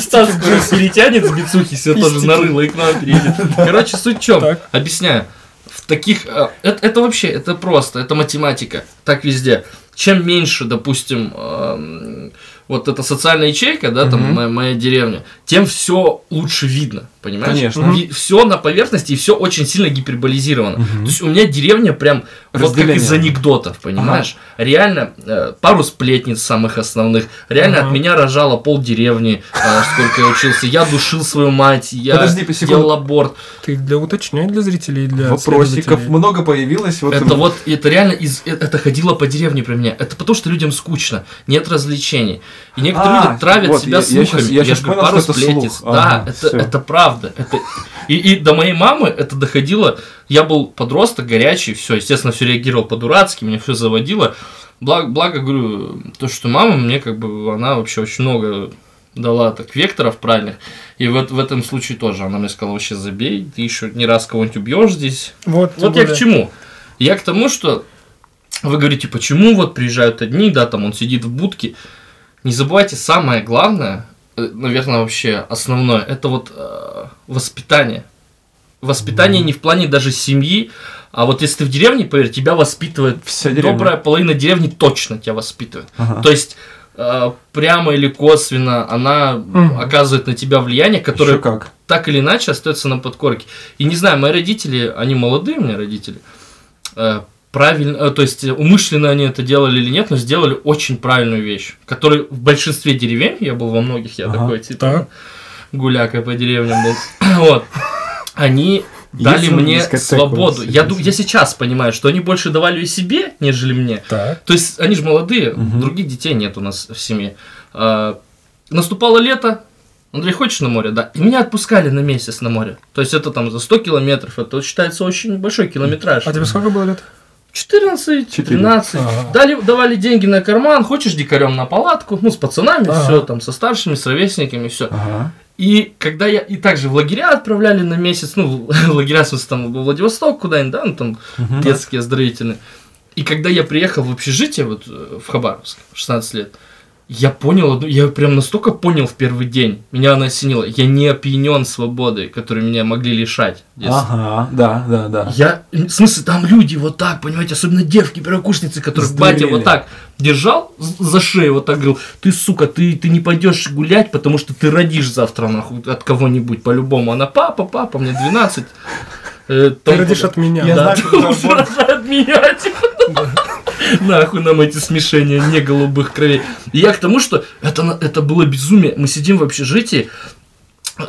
Стас перетянет с бицухи, себе тоже нарыло и к нам перейдет. [laughs] Короче, суть в чем? Объясняю. В таких... э, Это, это вообще, это просто, это математика. Так везде. Чем меньше, допустим, эм, вот эта социальная ячейка, да, там моя, моя деревня, тем все лучше видно, понимаешь? Конечно. Все на поверхности и все очень сильно гиперболизировано. Мгм. То есть у меня деревня прям вот как Разделение. из анекдотов, понимаешь? Реально э, пару сплетниц самых основных. Реально Ага. от меня рожало пол деревни, э, сколько я учился. Я душил свою мать, я Подожди, делал аборт. Ты для уточнять для зрителей и для Вопросиков много появилось. Вот это вот, это реально из, э, это ходило по деревне при мне. Это потому, что людям скучно, нет развлечений. И некоторые А, люди травят вот, себя я- я слухами. я щас же говорю, понял, пару что это сплетниц. слух. Да, Ага, это, это правда. Это... И, и до моей мамы это доходило. Я был подросток, горячий, все, естественно, все реагировал по-дурацки, меня все заводило. Благо, благо, говорю, то, что мама мне как бы, она вообще очень много дала так векторов правильных. И вот в этом случае тоже она мне сказала, вообще забей, ты еще не раз кого-нибудь убьешь здесь, Вот, вот я к чему? Я к тому, что вы говорите, почему вот приезжают одни, да, там он сидит в будке. Не забывайте, самое главное, наверное, вообще основное, это вот э, воспитание. Воспитание не в плане даже семьи, а вот если ты в деревне, поверь, тебя воспитывает Вся деревня. добрая половина деревни точно тебя воспитывает. Ага. То есть э, прямо или косвенно она Мгм. оказывает на тебя влияние, которое как. так или иначе остается на подкорке. И не знаю, мои родители, они молодые, у меня родители, э, правильно, э, то есть э, умышленно они это делали или нет, но сделали очень правильную вещь, которую в большинстве деревень, я был во многих, я Ага. такой типа Так. гуляка по деревням был, [coughs] вот, они дали Если мне свободу. Я, ду- я сейчас понимаю, что они больше давали и себе, нежели мне. Так. То есть они же молодые, других детей нет у нас в семье. А, наступало лето, Андрей, хочешь на море? Да. И меня отпускали на месяц на море. То есть это там за 100 километров, это считается очень большой километраж. А тебе сколько было лет? 14, Четыре. 13. Ага. Дали, давали деньги на карман, хочешь дикарем на палатку, ну, с пацанами, Ага. все, там, со старшими, с ровесниками, все. Ага. И когда я, и также в лагеря отправляли на месяц, ну, в [laughs] лагеря, в смысле, там, во Владивосток куда-нибудь, да, ну, там, Мгм. детские, оздоровительные. И когда я приехал в общежитие, вот, э, в Хабаровск, в 16 лет, я понял, я прям настолько понял в первый день, меня она осенила, я не опьянен свободой, которые меня могли лишать. Ага, да, да, да. Я, в смысле, там люди вот так, понимаете, особенно девки, первокурсницы, которых батя Сдурели. вот так держал за шею, вот так говорил, ты, сука, ты, ты не пойдешь гулять, потому что ты родишь завтра, нахуй, от кого-нибудь, по-любому. Она, папа, папа, мне 12. Э, Ты родишь от меня. Я да, знаю, ты [laughs] от меня, типа. Нахуй нам эти смешения не голубых кровей. И я к тому, что это, это было безумие. Мы сидим в общежитии,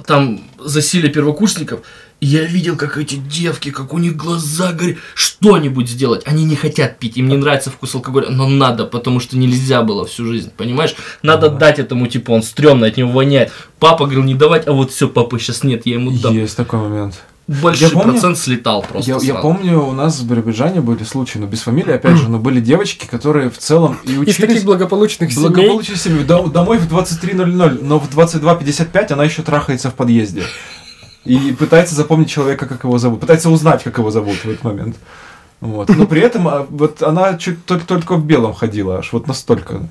там засилие первокурсников, и я видел, как эти девки, как у них глаза горят, что-нибудь сделать. Они не хотят пить, им не нравится вкус алкоголя, но надо, потому что нельзя было всю жизнь, понимаешь? Надо дать этому типу, он стрёмный, от него воняет. Папа говорил, не давать, а вот все, папа сейчас нет, я ему дам. Есть такой момент. Большой Я помню- процент слетал просто. Я, я сразу. помню, у нас в Биробиджане были случаи, но без фамилии, опять же, но были девочки, которые в целом и Из учились... таких благополучных семей. Благополучие семьи. До- домой в 23.00, но в 22.55 она еще трахается в подъезде. И пытается запомнить человека, как его зовут. Пытается узнать, как его зовут в этот момент. Вот. Но при этом а, вот она чуть только, только в белом ходила, аж вот настолько.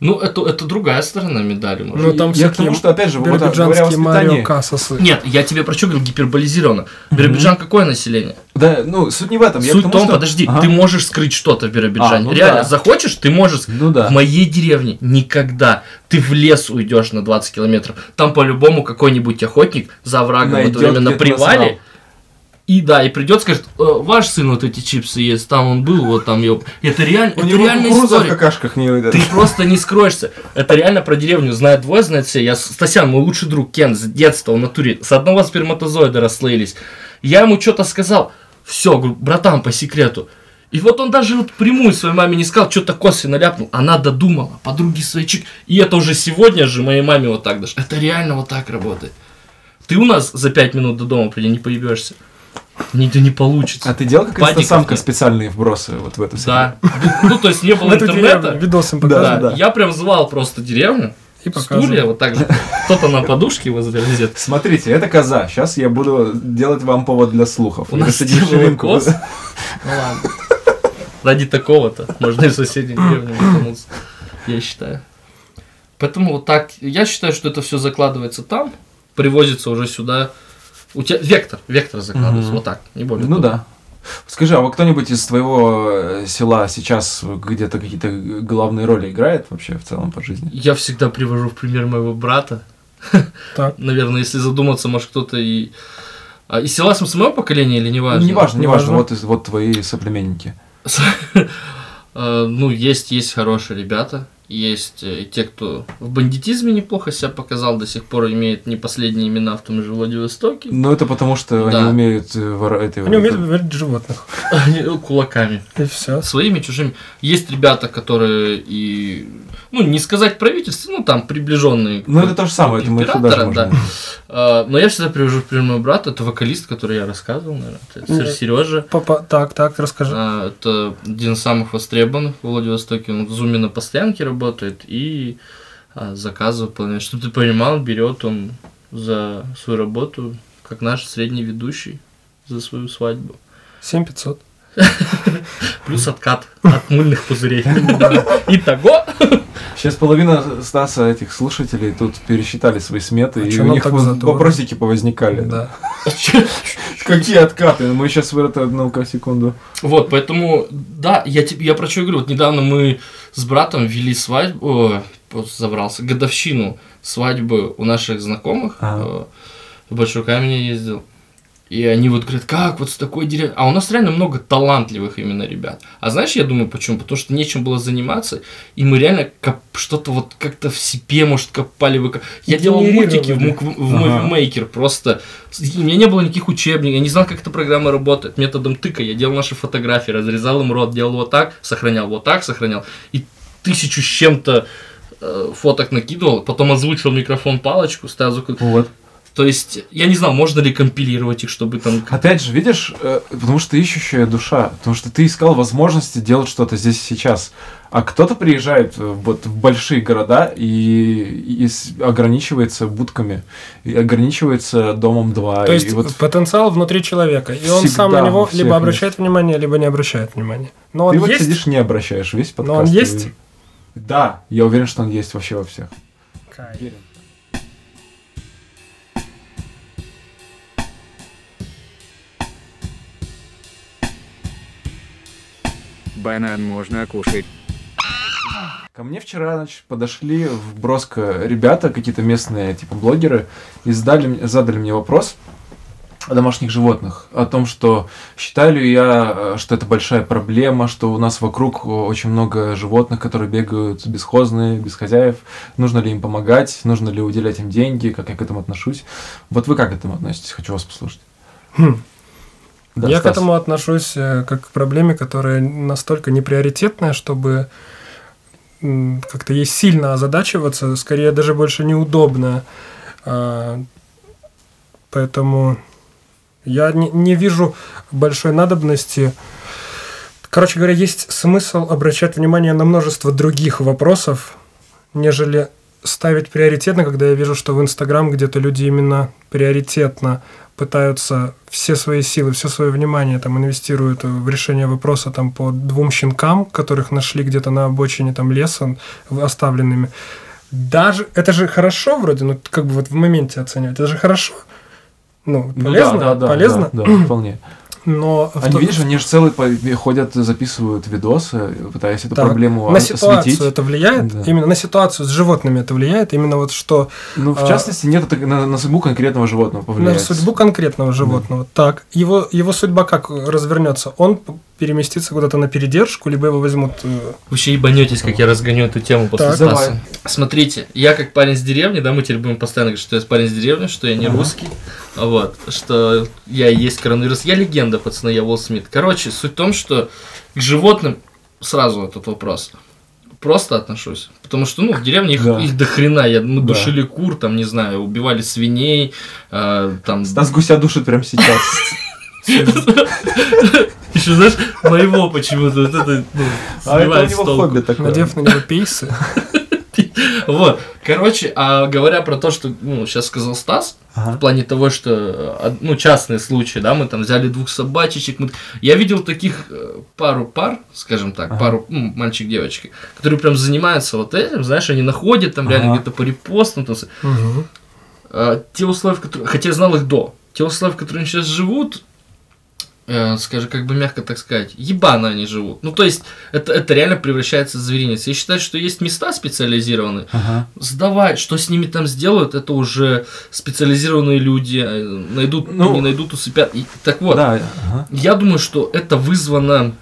Ну, это, это другая сторона медали, может. Ну, там я к тому, что, опять же, вот, говоря о Марио. Кассасы. Нет, я тебе про что говорю гиперболизировано. Биробиджан какое население? Да, ну, суть не в этом. я Суть к в том, что- подожди, Ага. ты можешь скрыть что-то в Биробиджане. А, ну Реально, да. захочешь, ты можешь. Ну да. В моей деревне никогда. Ты в лес уйдешь на 20 километров. Там по-любому какой-нибудь охотник за оврагом в это время на привале. насрал. И да, и придет, скажет, «Э, ваш сын вот эти чипсы ест, там он был, вот там его. Это реально, У это него реальная в история. какашках не выйдет. Ты просто не скроешься. Это реально про деревню. Знает двое, знает все. Я Стасян, мой лучший друг, Кен, с детства в натуре. С одного сперматозоида расслоились. Я ему что-то сказал. Все, братан, по секрету. И вот он даже вот прямую своей маме не сказал, что-то косвенно ляпнул. Она додумала, подруги свои чик. И это уже сегодня же моей маме вот так даже. Это реально вот так работает. Ты у нас за пять минут до дома приди, не поебешься. Нигде не получится. А ты делал как Падиков инстасамка нет. специальные вбросы вот в эту Да. Ну, то есть не было интернета. видос им Да. Да, да. я прям звал просто деревню, И стулья, вот так же. Кто-то на подушке возле розетки. Смотрите, это коза. Сейчас я буду делать вам повод для слухов. У нас кос. Ну ладно. Ради такого-то можно и в соседней деревне я считаю. Поэтому вот так, я считаю, что это все закладывается там, привозится уже сюда. У тебя вектор, вектор закладывается, Мгм. вот так, не более Ну того. да. Скажи, а вот кто-нибудь из твоего э, села сейчас где-то какие-то главные роли играет вообще в целом по жизни? Я всегда привожу в пример моего брата. Так. [laughs] Наверное, если задуматься, может кто-то и... А, из села с моего поколения или не важно? Неважно, неважно, Неважно. вот, из- вот твои соплеменники. [laughs] Э, Ну, есть, есть хорошие ребята. Есть э, те, кто в бандитизме неплохо себя показал, до сих пор имеет не последние имена в том же Владивостоке. Ну, это потому, что Да. они умеют э, это- Они умеют убивать животных. Они, ну, Кулаками. И все. Своими, чужими. Есть ребята, которые и... Ну, не сказать правительство, ну, там, приближенные. Ну, это то же самое, это мы сюда можем. да. А, Но я всегда привожу в пример моего брата. Это вокалист, который я рассказывал, наверное. Это. Сережа. Папа, так, так, расскажи. А, Это один из самых востребованных в Владивостоке. Он в Зуме на постоянке работает и а, заказы выполняет. Чтобы ты понимал, берет он за свою работу, как наш средний ведущий за свою свадьбу. 7500. [laughs] Плюс откат от мыльных пузырей. [laughs] Итого. Сейчас половина Стаса этих слушателей тут пересчитали свои сметы, А и у них вопросики повозникали. Да. [laughs] Какие откаты? Мы сейчас в это одну секунду. Вот, поэтому, да, я, тебе- я про что говорю. Вот недавно мы с братом вели свадьбу, о, просто забрался, годовщину свадьбы у наших знакомых. Ага. э, В Большой Камень ездил. И они вот говорят, как вот с такой деревней... А у нас реально много талантливых именно ребят. А знаешь, я думаю, почему? Потому что нечем было заниматься, и мы реально коп- что-то вот как-то в себе, может, копали. Выка... Я делал мультики в, мук- в Ага. Maker просто. У меня не было никаких учебников, я не знал, как эта программа работает. Методом тыка я делал наши фотографии, разрезал им рот, делал вот так, сохранял вот так, сохранял. И тысячу с чем-то э, фоток накидывал, потом озвучил микрофон палочку, звук. Вот. То есть, я не знал, можно ли компилировать их, чтобы там... Опять же, видишь, э, потому что ты ищущая душа, потому что ты искал возможности делать что-то здесь и сейчас. А кто-то приезжает вот в большие города и, и ограничивается будками, и ограничивается домом 2. То и есть вот потенциал внутри человека. И он сам на него либо есть. обращает внимание, либо не обращает внимания. Но он ты вот есть. сидишь не обращаешь весь подкаст. он и- есть? Да, я уверен, что он есть вообще во всех. Кайф. Банан можно кушать. Ко мне вчера значит, подошли в Броско ребята, какие-то местные типа блогеры, и задали, мне- задали мне вопрос о домашних животных, о том, что считаю ли я, э, что это большая проблема, что у нас вокруг очень много животных, которые бегают бесхозные, без хозяев, нужно ли им помогать, нужно ли уделять им деньги, как я к этому отношусь. Вот вы как к этому относитесь? Хочу вас послушать. Хм. Да, Я к Стас. этому отношусь э, как к проблеме, которая настолько неприоритетная, чтобы как-то ей сильно озадачиваться, скорее даже больше неудобно. А, Поэтому я не, не вижу большой надобности. Короче говоря, есть смысл обращать внимание на множество других вопросов, нежели ставить приоритетно, когда я вижу, что в Инстаграм где-то люди именно приоритетно пытаются все свои силы, все свое внимание там инвестируют в решение вопроса там по двум щенкам, которых нашли где-то на обочине там леса оставленными. Даже это же хорошо вроде, ну как бы вот в моменте оценивать, это же хорошо. Ну, Ну полезно, да, да, да, полезно, Да, да, [clears throat] вполне. Но Они, то- видишь, они же целые ходят, записывают видосы, пытаясь эту Так, проблему на ситуацию осветить. это влияет, Да. именно на ситуацию с животными это влияет, именно вот что Ну, в А, частности, нет на, на судьбу конкретного животного повлияет. на судьбу конкретного животного. Так, его, его судьба как развернется? Он переместиться куда-то на передержку, либо его возьмут... э, Вы еще ебанетесь, как я разгоню эту тему после Так. Стаса. Давай. Смотрите, я как парень с деревни, да, мы теперь будем постоянно говорить, что я парень с деревни, что я не Ага. русский, вот, что я и есть коронавирус. Я легенда, пацаны, я Уилл Смит. Короче, суть в том, что к животным сразу этот вопрос. Просто отношусь. Потому что, ну, в деревне их, Да. их до хрена. Я, мы Да. душили кур, там, не знаю, убивали свиней, э, там... Стас гуся душит прямо сейчас. [laughs] [laughs] [laughs] Еще, знаешь, моего почему-то вот это, ну, А это у него хобби такое. надев на него пейсы. [laughs] Вот, короче, а говоря про то, что, ну, сейчас сказал Стас, в Ага. плане того, что, э, ну, частные случаи, да, мы там взяли двух собачечек, мы- я видел таких э, пару пар, скажем так, Ага. пару, ну, мальчик-девочка, которые прям занимаются вот этим, знаешь, они находят там реально Ага. где-то по репостам, там, Мгм. э, те условия, в которых, хотя я знал их до, те условия, в которых они сейчас живут, э, скажем, как бы мягко так сказать, ебано они живут. Ну, то есть, это, это реально превращается в зверинец. Я считаю, что есть места специализированные, Ага. сдавай, что с ними там сделают, это уже специализированные люди э, найдут, Ну, не найдут, усыпят. И, так вот, Да, ага. я думаю, что это вызвано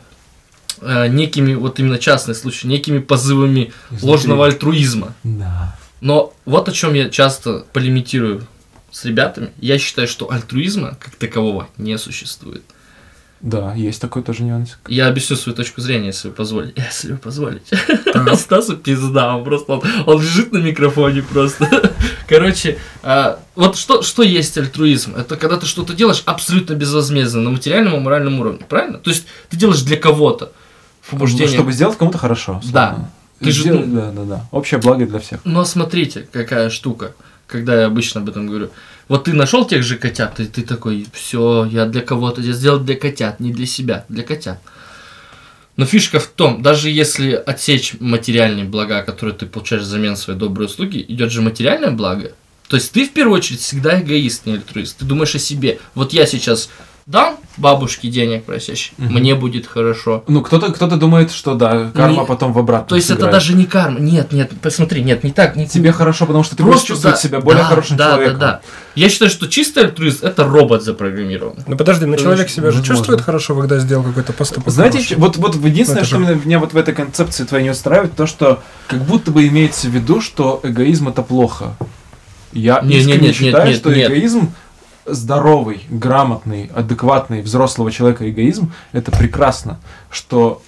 э, некими, вот именно частные случаи, некими позывами Изнутри. ложного альтруизма. Да. Но вот о чем я часто полемитирую с ребятами. Я считаю, что альтруизма как такового не существует. Да, есть такой тоже нюанс. Я объясню свою точку зрения, если вы позволите. [laughs] Если вы позволите. [laughs] Стасу пизда, он просто он, он лежит на микрофоне просто. [laughs] Короче, а, вот что, что есть альтруизм? Это когда ты что-то делаешь абсолютно безвозмездно на материальном и моральном уровне, правильно? То есть ты делаешь для кого-то в побуждении. Чтобы сделать кому-то хорошо. Да. условно. Ты же, Сделать- ну- Да, да, да. Общее благо для всех. Но смотрите, какая штука, когда я обычно об этом говорю. Вот ты нашел тех же котят, и ты такой, все, я для кого-то я сделал для котят, не для себя, для котят. Но фишка в том, даже если отсечь материальные блага, которые ты получаешь взамен своей доброй услуги, идет же материальное благо. То есть ты в первую очередь всегда эгоист, не альтруист. Ты думаешь о себе. Вот я сейчас дам бабушке денег просящей, Мгм. мне будет хорошо. Ну, кто-то кто думает, что да, карма Не- потом в обратном То есть это сыграет. даже не карма. Нет, нет, посмотри, нет, не так. Не, Тебе хорошо, потому что ты будешь чувствовать да, себя более да, хорошим да, человеком. Да, да, Я считаю, что чистый альтруист это робот запрограммированный. Ну подожди, но человек себя же чувствует хорошо, когда сделал какой-то поступок. Знаете, хороший. ч- вот, вот единственное, Это что же- меня, вот в этой концепции твоей не устраивает, то, что как будто бы имеется в виду, что эгоизм это плохо. Я Не, не, искренне нет, нет, считаю, нет, что нет. эгоизм здоровый, грамотный, адекватный взрослого человека эгоизм это прекрасно. Что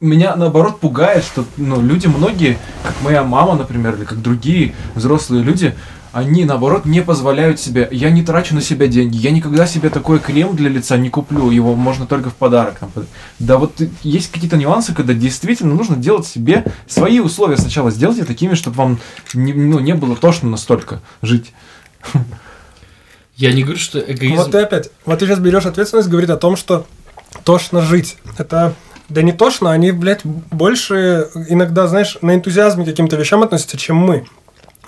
меня наоборот пугает, что ну, люди многие, как моя мама, например, или как другие взрослые люди, они наоборот не позволяют себе, я не трачу на себя деньги, я никогда себе такой крем для лица не куплю, его можно только в подарок. Там, да вот есть какие-то нюансы, когда действительно нужно делать себе свои условия сначала сделайте такими, чтобы вам не, ну, не было тошно настолько жить. [laughs] Я не говорю, что эгоизм... Вот ты опять, вот ты сейчас берешь ответственность, говорит о том, что тошно жить. Это да не тошно, они, блядь, больше иногда, знаешь, на энтузиазме каким-то вещам относятся, чем мы.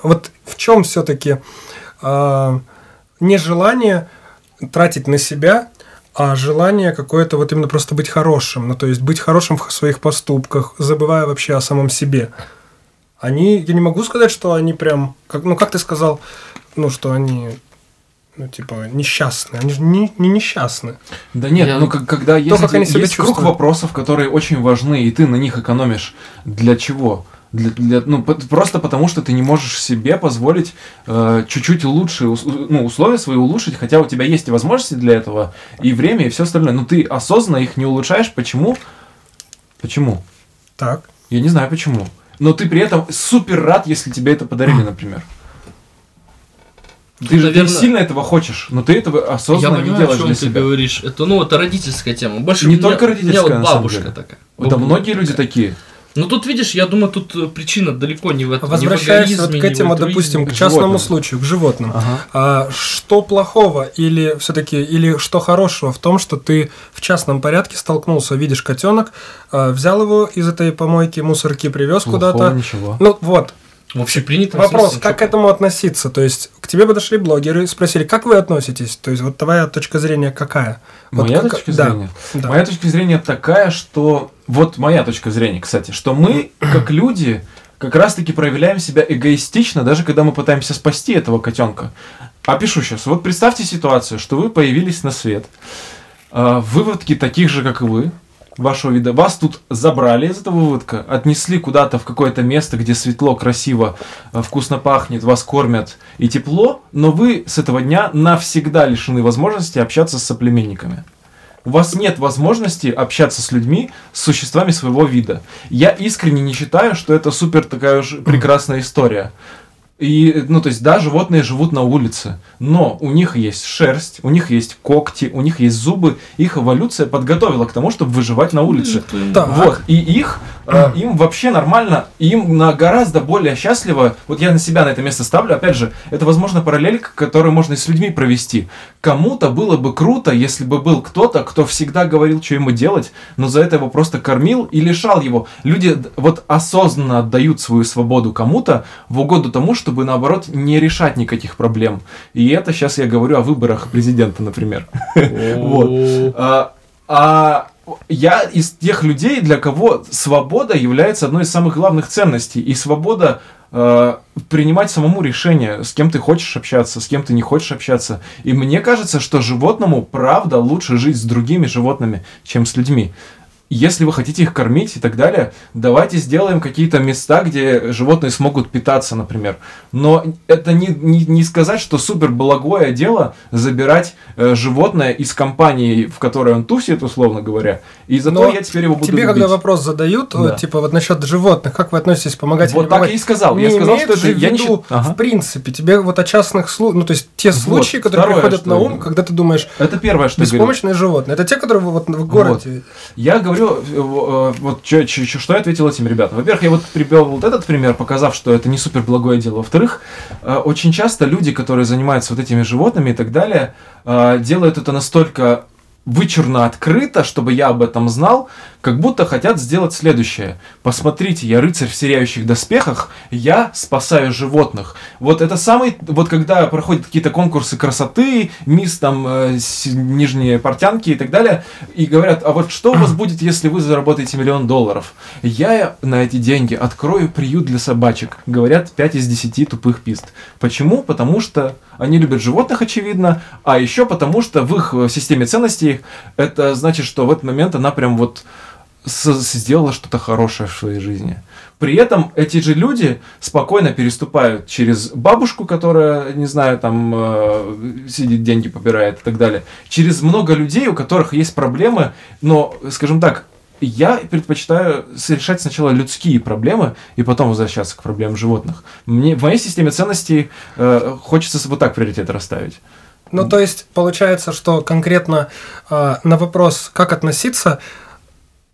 Вот в чем все-таки нежелание тратить на себя, а желание какое-то вот именно просто быть хорошим. Ну, то есть быть хорошим в своих поступках, забывая вообще о самом себе. Они, я не могу сказать, что они прям, как, ну, как ты сказал, ну, что они ну, типа, несчастные. Они же не, не несчастны. Да нет, Я- ну как, когда есть, как они себя есть круг чувствуют. вопросов, которые очень важны, и ты на них экономишь. Для чего? Для, для- ну, по- просто потому, что ты не можешь себе позволить э, чуть-чуть лучше ус- ну, условия свои улучшить, хотя у тебя есть и возможности для этого, и время, и все остальное. Но ты осознанно их не улучшаешь. Почему? Почему? Так. Я не знаю почему. Но ты при этом супер рад, если тебе это подарили, например. Ты же ты наверно, сильно этого хочешь, но ты этого Я осознанно не понимаю, о делаешь чем для ты говоришь. Это, ну, это родительская тема. Больше Не меня- только У меня родительская, вот на самом бабушка деле. такая. Да Бабушка многие люди такие. Ну, тут, видишь, я думаю, тут э, причина далеко не в этом. Возвращаясь не вот к не этим, вот, допустим, к к частному животным. случаю, к животным. Ага. А что плохого или все-таки или что хорошего в том, что ты в частном порядке столкнулся, видишь котенок, а, взял его из этой помойки, мусорки, привез куда-то. ничего. Ну вот, Вообще принято. вопрос, как к этому относиться? То есть к тебе подошли блогеры и спросили, как вы относитесь? То есть вот твоя точка зрения какая? Вот Моя как- точка да, зрения? да. Моя точка зрения такая, что... Вот моя точка зрения, кстати, что мы, [clears throat] как люди, как раз-таки проявляем себя эгоистично, даже когда мы пытаемся спасти этого котенка. Опишу сейчас. Вот представьте ситуацию, что вы появились на свет. а, Выводки таких же, как и вы. Вашего вида, вас тут забрали из этого выводка, отнесли куда-то в какое-то место, где светло, красиво, э, вкусно пахнет, вас кормят и тепло, но вы с этого дня навсегда лишены возможности общаться с соплеменниками. У вас нет возможности общаться с людьми, с существами своего вида. Я искренне не считаю, что это супер такая уж прекрасная история. И, ну, то есть, да, животные живут на улице, но у них есть шерсть, у них есть когти, у них есть зубы. Их эволюция подготовила к тому, чтобы выживать на улице. Так. Вот, и их, э, им вообще нормально, им на гораздо более счастливо, вот я на себя на это место ставлю, опять же, это, возможно, параллель, к- которую можно и с людьми провести. Кому-то было бы круто, если бы был кто-то, кто всегда говорил, что ему делать, но за это его просто кормил и лишал его. Люди вот осознанно отдают свою свободу кому-то в угоду тому, чтобы, наоборот, не решать никаких проблем. И это сейчас я говорю о выборах президента, например. [laughs] Вот. А, а я из тех людей, для кого свобода является одной из самых главных ценностей. И свобода э, принимать самому решение, с кем ты хочешь общаться, с кем ты не хочешь общаться. И мне кажется, что животному, правда, лучше жить с другими животными, чем с людьми. Если вы хотите их кормить и так далее, давайте сделаем какие-то места, где животные смогут питаться, например. Но это не, не, не сказать, что супер благое дело забирать э, животное из компании, в которой он тусит, условно говоря. И зато Но я теперь его буду Тебе, любить. когда вопрос задают, Да. вот, типа вот насчет животных, как вы относитесь, помогать Вот так помогать? я и сказал. Я Не сказал, имеет что это я не счит- Ага. в принципе, тебе вот о частных случаях, ну, то есть те Вот, случаи, которые второе, приходят на я ум, когда ты думаешь, Это первое, что я беспомощные животные. Это те, которые вот в городе. Я говорю, э, э, вот что я ответил этим ребятам. Во-первых, я вот привел вот этот пример, показав, что это не супер благое дело. Во-вторых, э, очень часто люди, которые занимаются вот этими животными и так далее, делают это настолько вычурно открыто, чтобы я об этом знал, как будто хотят сделать следующее. Посмотрите, я рыцарь в сияющих доспехах, я спасаю животных. Вот это самый, вот когда проходят какие-то конкурсы красоты, мисс там э, нижние портянки и так далее, и говорят, а вот что у вас будет, если вы заработаете миллион долларов? Я на эти деньги открою приют для собачек. Говорят 5 из 10 тупых пист. Почему? Потому что они любят животных, очевидно, а еще потому что в их э, системе ценностей это значит, что в этот момент она прям вот сделала что-то хорошее в своей жизни. При этом эти же люди спокойно переступают через бабушку, которая, не знаю, там э, сидит, деньги побирает и так далее, через много людей, у которых есть проблемы, но, скажем так, я предпочитаю решать сначала людские проблемы и потом возвращаться к проблемам животных. Мне в моей системе ценностей э, хочется вот так приоритет расставить. Ну, то есть, получается, что конкретно э, на вопрос, как относиться,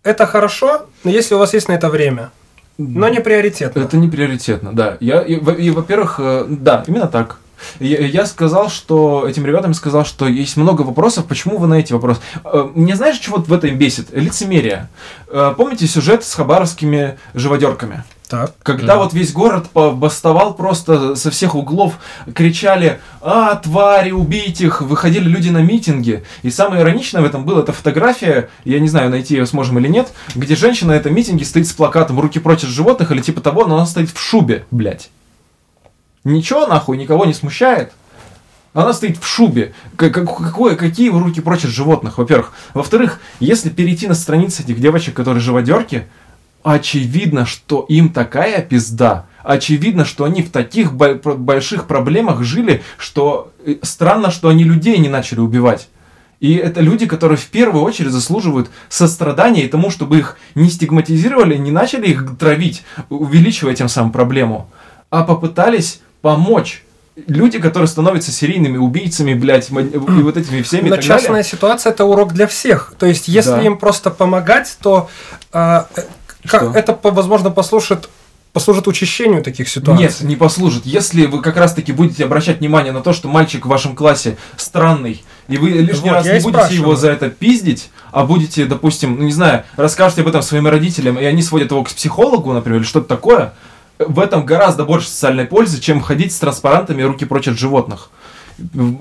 это хорошо, если у вас есть на это время, но не приоритетно. Это не приоритетно, да. Я, и, и, во-первых, э, да, именно так. Я, я сказал, что этим ребятам сказал, что есть много вопросов, почему вы на эти вопросы. Э, Мне знаешь, чего вот в этом бесит? Лицемерие. Э, Помните сюжет с хабаровскими живодерками? Так. Когда вот весь город бастовал просто со всех углов, кричали «А, твари, убить их!» Выходили люди на митинги. И самое ироничное в этом было, это фотография, я не знаю, найти ее сможем или нет, где женщина на этом митинге стоит с плакатом «Руки от животных» или типа того, но она стоит в шубе, блядь. Ничего нахуй, никого не смущает. Она стоит в шубе. Как- как- какое, какие вы руки от животных, во-первых. Во-вторых, если перейти на страницы этих девочек, которые живодерки, очевидно, что им такая пизда. Очевидно, что они в таких больших проблемах жили, что э, странно, что они людей не начали убивать. И это люди, которые в первую очередь заслуживают сострадания и тому, чтобы их не стигматизировали, не начали их травить, увеличивая тем самым проблему, а попытались помочь. Люди, которые становятся серийными убийцами, блядь, и вот этими всеми Но далее. ситуация это урок для всех. То есть, если Да. им просто помогать, то а, э, ка- Что? это, возможно, послужит, послужит учащению таких ситуаций. Нет, не послужит. Если вы как раз-таки будете обращать внимание на то, что мальчик в вашем классе странный, и вы лишний Вот, раз не будете спрашиваю. его за это пиздить, а будете, допустим, ну не знаю, расскажете об этом своим родителям, и они сводят его к психологу, например, или что-то такое, в этом гораздо больше социальной пользы, чем ходить с транспарантами руки прочь от животных.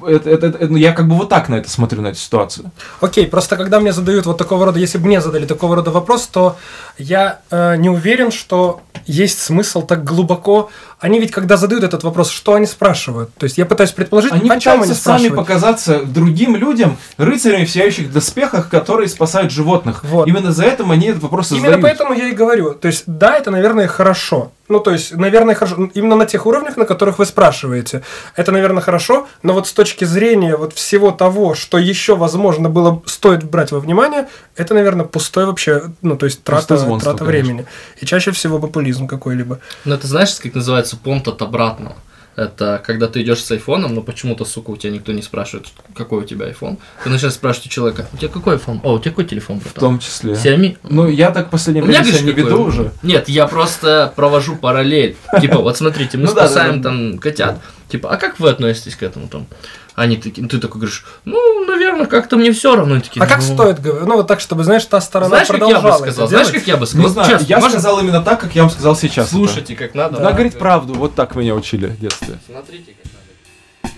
Это, это- это- ну, я как бы вот так на это смотрю, на эту ситуацию. Окей, просто когда мне задают вот такого рода, если бы мне задали такого рода вопрос, то я э, не уверен, что есть смысл так глубоко. Они ведь, когда задают этот вопрос, что они спрашивают? То есть я пытаюсь предположить, Они о чем пытаются они сами показаться другим людям рыцарями в сияющих доспехах, которые спасают животных. Вот. Именно за это они этот вопрос Именно задают. поэтому я и говорю. То есть, да, это, наверное, хорошо. Ну, то есть, наверное, хорошо. Именно на тех уровнях, на которых вы спрашиваете. Это, наверное, хорошо. Но вот с точки зрения вот всего того, что еще, возможно, было стоит брать во внимание, это, наверное, пустой вообще, ну, то есть, трата, трата конечно. времени. И чаще всего популизм какой-либо. Ну, это знаешь, как называется понт от обратного? Это когда ты идешь с айфоном, но почему-то, сука, у тебя никто не спрашивает, какой у тебя iPhone. Ты начинаешь спрашивать у человека, у тебя какой iPhone? О, у тебя какой телефон, В братан? том числе. Xiaomi? Ну, я так в последнее время себя не веду уже. Нет, я просто провожу параллель. Типа, вот смотрите, мы [laughs] Ну спасаем там котят. Типа, а как вы относитесь к этому там? Они такие, ты такой говоришь, ну, наверное, как-то мне все равно. Такие, А как «Ну, стоит говорить? Ну, вот так, чтобы, знаешь, та сторона Знаешь, как я бы продолжала сказал? это Знаешь, как я бы Не сказал? знаю, Честно, я можно- сказал именно так, как я вам сказал сейчас. это. Слушайте, как надо. Надо говорить правду, вот так меня учили в детстве. Смотрите, как надо.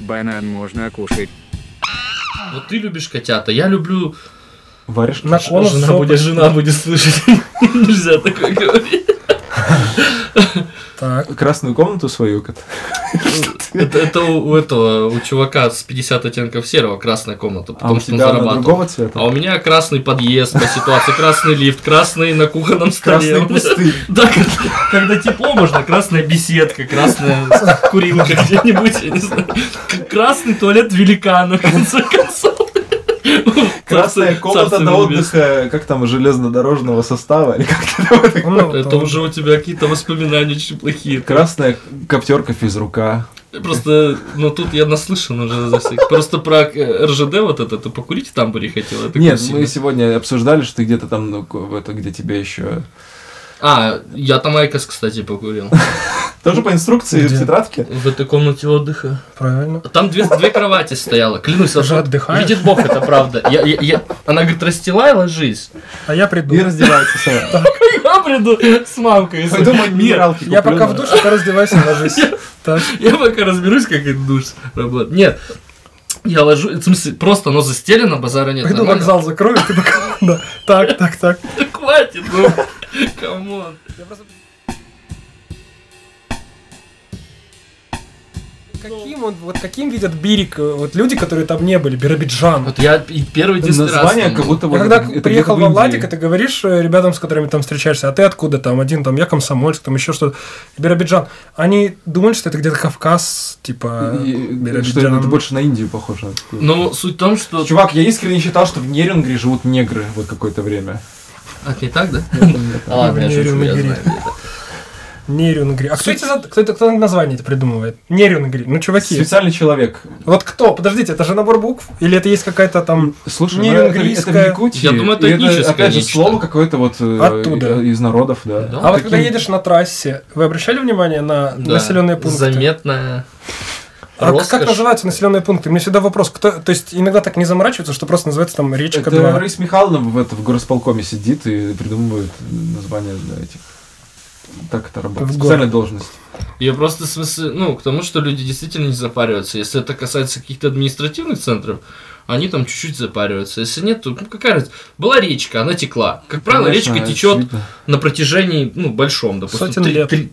Банан можно кушать. Вот ты любишь котята, я люблю... Варишь? На конус жена, будет, жена будет слышать. [laughs] Нельзя такое говорить. Так. Красную комнату свою, кот. Это, это у, у этого, у чувака с 50 оттенков серого красная комната, А потому у что он зарабатывал. А у меня красный подъезд по ситуации, красный лифт, красный на кухонном столе. Красный. [laughs] Да, когда, когда тепло, можно красная беседка, красная курилка где-нибудь, я не знаю. Красный туалет великана, в конце концов. [laughs] Красная комната небесное. отдыха, как там, железнодорожного состава, или как это там? Ну, Это уже у тебя какие-то воспоминания очень плохие. Красная коптерка физрука. Просто, ну тут я наслышан уже за всех. Просто про э, РЖД вот это, ты покурить в тамбуре хотел? Это Нет, мы сегодня обсуждали, что ты где-то там, ну, в это, где тебе еще... А, я там IQOS, кстати, покурил. [laughs] Тоже по инструкции в тетрадке? В этой комнате отдыха. Правильно. Там две, две кровати стояло, клянусь. Ты же вот отдыхаешь? Видит Бог, это правда. Я, я, я- Она говорит, расстилай, ложись. А я приду. И раздевается сама. Я приду с мамкой. Пойду минералки Я пока в душе, ты раздевайся ложись. Так. Я пока разберусь, как этот душ работает. Нет, я ложу, в смысле, просто оно застелено, базара нет. Пойду нормально. вокзал закрою, ты пока... [laughs] Да. Так, так, так. Да [laughs] хватит, ну, [laughs] come on. Каким он, вот каким видят Бирик, э, вот люди, которые там не были, Биробиджан. Вот я и первый единственный раз Название там как будто вот когда это- приехал во в Владик, Индии. ты говоришь э, ребятам, с которыми там встречаешься, а ты откуда там? Один там, я комсомольск, там еще что-то. Биробиджан. Они думают, что это где-то Кавказ, типа И- и- Что это больше на Индию похоже. Но суть в том, что... Чувак, я искренне считал, что в Нерюнгре живут негры вот какое-то время. А, не так, да? А, ладно, я шучу, я знаю. Нерюнгри. А кто, эти, кто, это, кто название это придумывает? Нерюнгри. Ну, чуваки. Специальный человек. Вот кто? Подождите, это же набор букв? Или это есть какая-то там... Слушай, ну это, это в Нерюнгрийское. Якутии. Я думаю, это этническое опять же, слово какое-то вот э, Оттуда. из народов, да. Да. А вот когда каким- едешь на трассе, вы обращали внимание на Да. населенные пункты? Заметная А как называются населенные пункты? Мне всегда вопрос, кто, то есть иногда так не заморачиваются, что просто называется там речка Это 2. Раиса Михайловна в, это, в горосполкоме сидит и придумывает названия для этих. Так это работает. В Специальная должность. Я просто в смысле, ну, к тому, что люди действительно не запариваются. Если это касается каких-то административных центров, они там чуть-чуть запариваются. Если нет, то ну, какая разница? Была речка, она текла. Как правило, Конечно, речка течет очевидно. на протяжении, ну, большом, допустим. Сотен три- лет. три-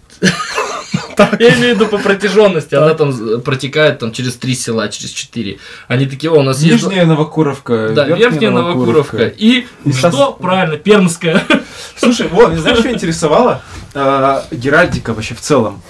Я имею в виду по протяженности, она там протекает там через три села, через четыре. Они такие, о, у нас есть... Нижняя Новокуровка. Да, верхняя Новокуровка. И, что? Правильно, Пермская. Слушай, вот, знаешь, что интересовало? А, Геральдика вообще в целом.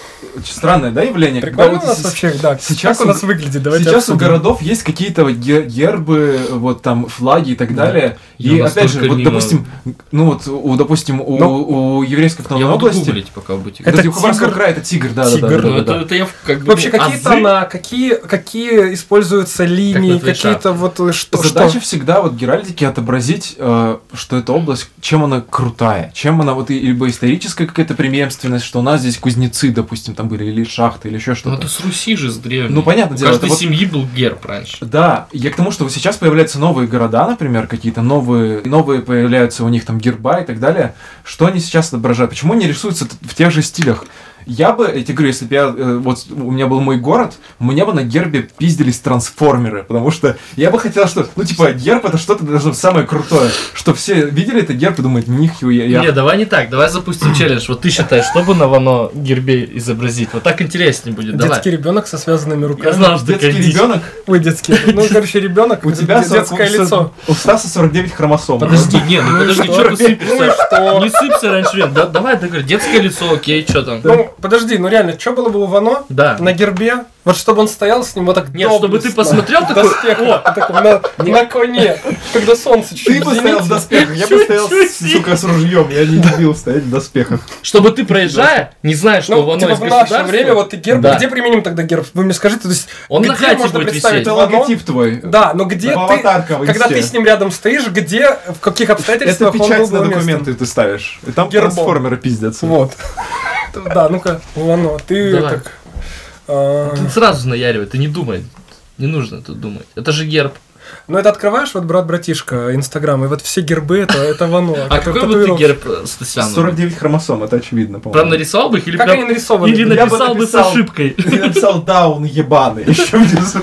Странное, да, явление? Прикольно у нас вообще, да, сейчас у нас выглядит, давайте Сейчас у городов есть какие-то гербы, вот там флаги и так Да. далее. И опять же, вот допустим, ну вот у, допустим, у, Ну, у еврейской Я автономной буду области. гуглить, пока будете. Это тигр. края это тигр, да, Тигр. да, да, да, Ну, да, это, да. это я как бы... Вообще, ну, какие азы. тона, какие, какие используются линии, твичах. какие-то вот э, что, Задача что? всегда вот геральдики отобразить, э, что эта область, чем она крутая, чем она вот и- либо историческая какая-то преемственность, что у нас здесь кузнецы, допустим, там были, или шахты, или еще Ну, что-то. это с Руси же, с древней. Ну, понятное У дело, каждой это вот- семьи был герб раньше. Да, я к тому, что вот сейчас появляются новые города, например, какие-то новые, новые появляются у них там герба и так далее. Что они сейчас отображают? Почему они рисуются в тех же стилях? Я бы, я тебе говорю, если бы я, э, вот у меня был мой город, у меня бы на гербе пиздились трансформеры, потому что я бы хотел, что, ну, типа, герб это что-то должно быть самое крутое, что все видели это герб и думают, нихуя, я... Не, давай не так, давай запустим челлендж. Вот ты считаешь, что бы на Вано гербе изобразить? Вот так интереснее будет, давай. Детский ребенок со связанными Я руками. знал, что Детский ребенок, Ой, детский. Ну, короче, ребенок, у тебя детское 40 лицо. У Стаса 49 хромосом. Подожди, не, ну Ну подожди, что? ты Ну сыпешься? что? Не сыпься раньше давай, договори. Детское лицо, окей, что там? Подожди, ну реально, что было бы у Вано Да. на гербе? Вот чтобы он стоял с ним вот так Нет, чтобы ты посмотрел такой, доспехах, такой на, на коне, когда солнце чуть Ты бы стоял в доспехах, я бы стоял, сука, с ружьем, я не любил стоять в доспехах. Чтобы ты проезжая, не знаешь, что Ну, Вано типа в наше время, вот и герб, Да. где применим тогда герб? Вы мне скажите, то есть, Он на где хате можно будет представить висеть. Это логотип твой. Да, но где ты, когда ты с ним рядом стоишь, где, в каких Это обстоятельствах он был печать на документы ты ставишь. И там трансформеры пиздятся. Вот. Да, ну-ка, Вано, ты Давай. как... а, Ты сразу наяривай, ты не думай. Не нужно тут думать. Это же герб. Ну, это открываешь, вот брат-братишка, Инстаграм, и вот все гербы, это, это Вано. А какой бы ты герб э, Стасяну? 49 хромосом, это очевидно, Прям по-моему. нарисовал бы их или Как прям... они нарисованы? Или Я бы написал бы с написал. ошибкой. Ты написал даун ебаный. [laughs] Еще внизу.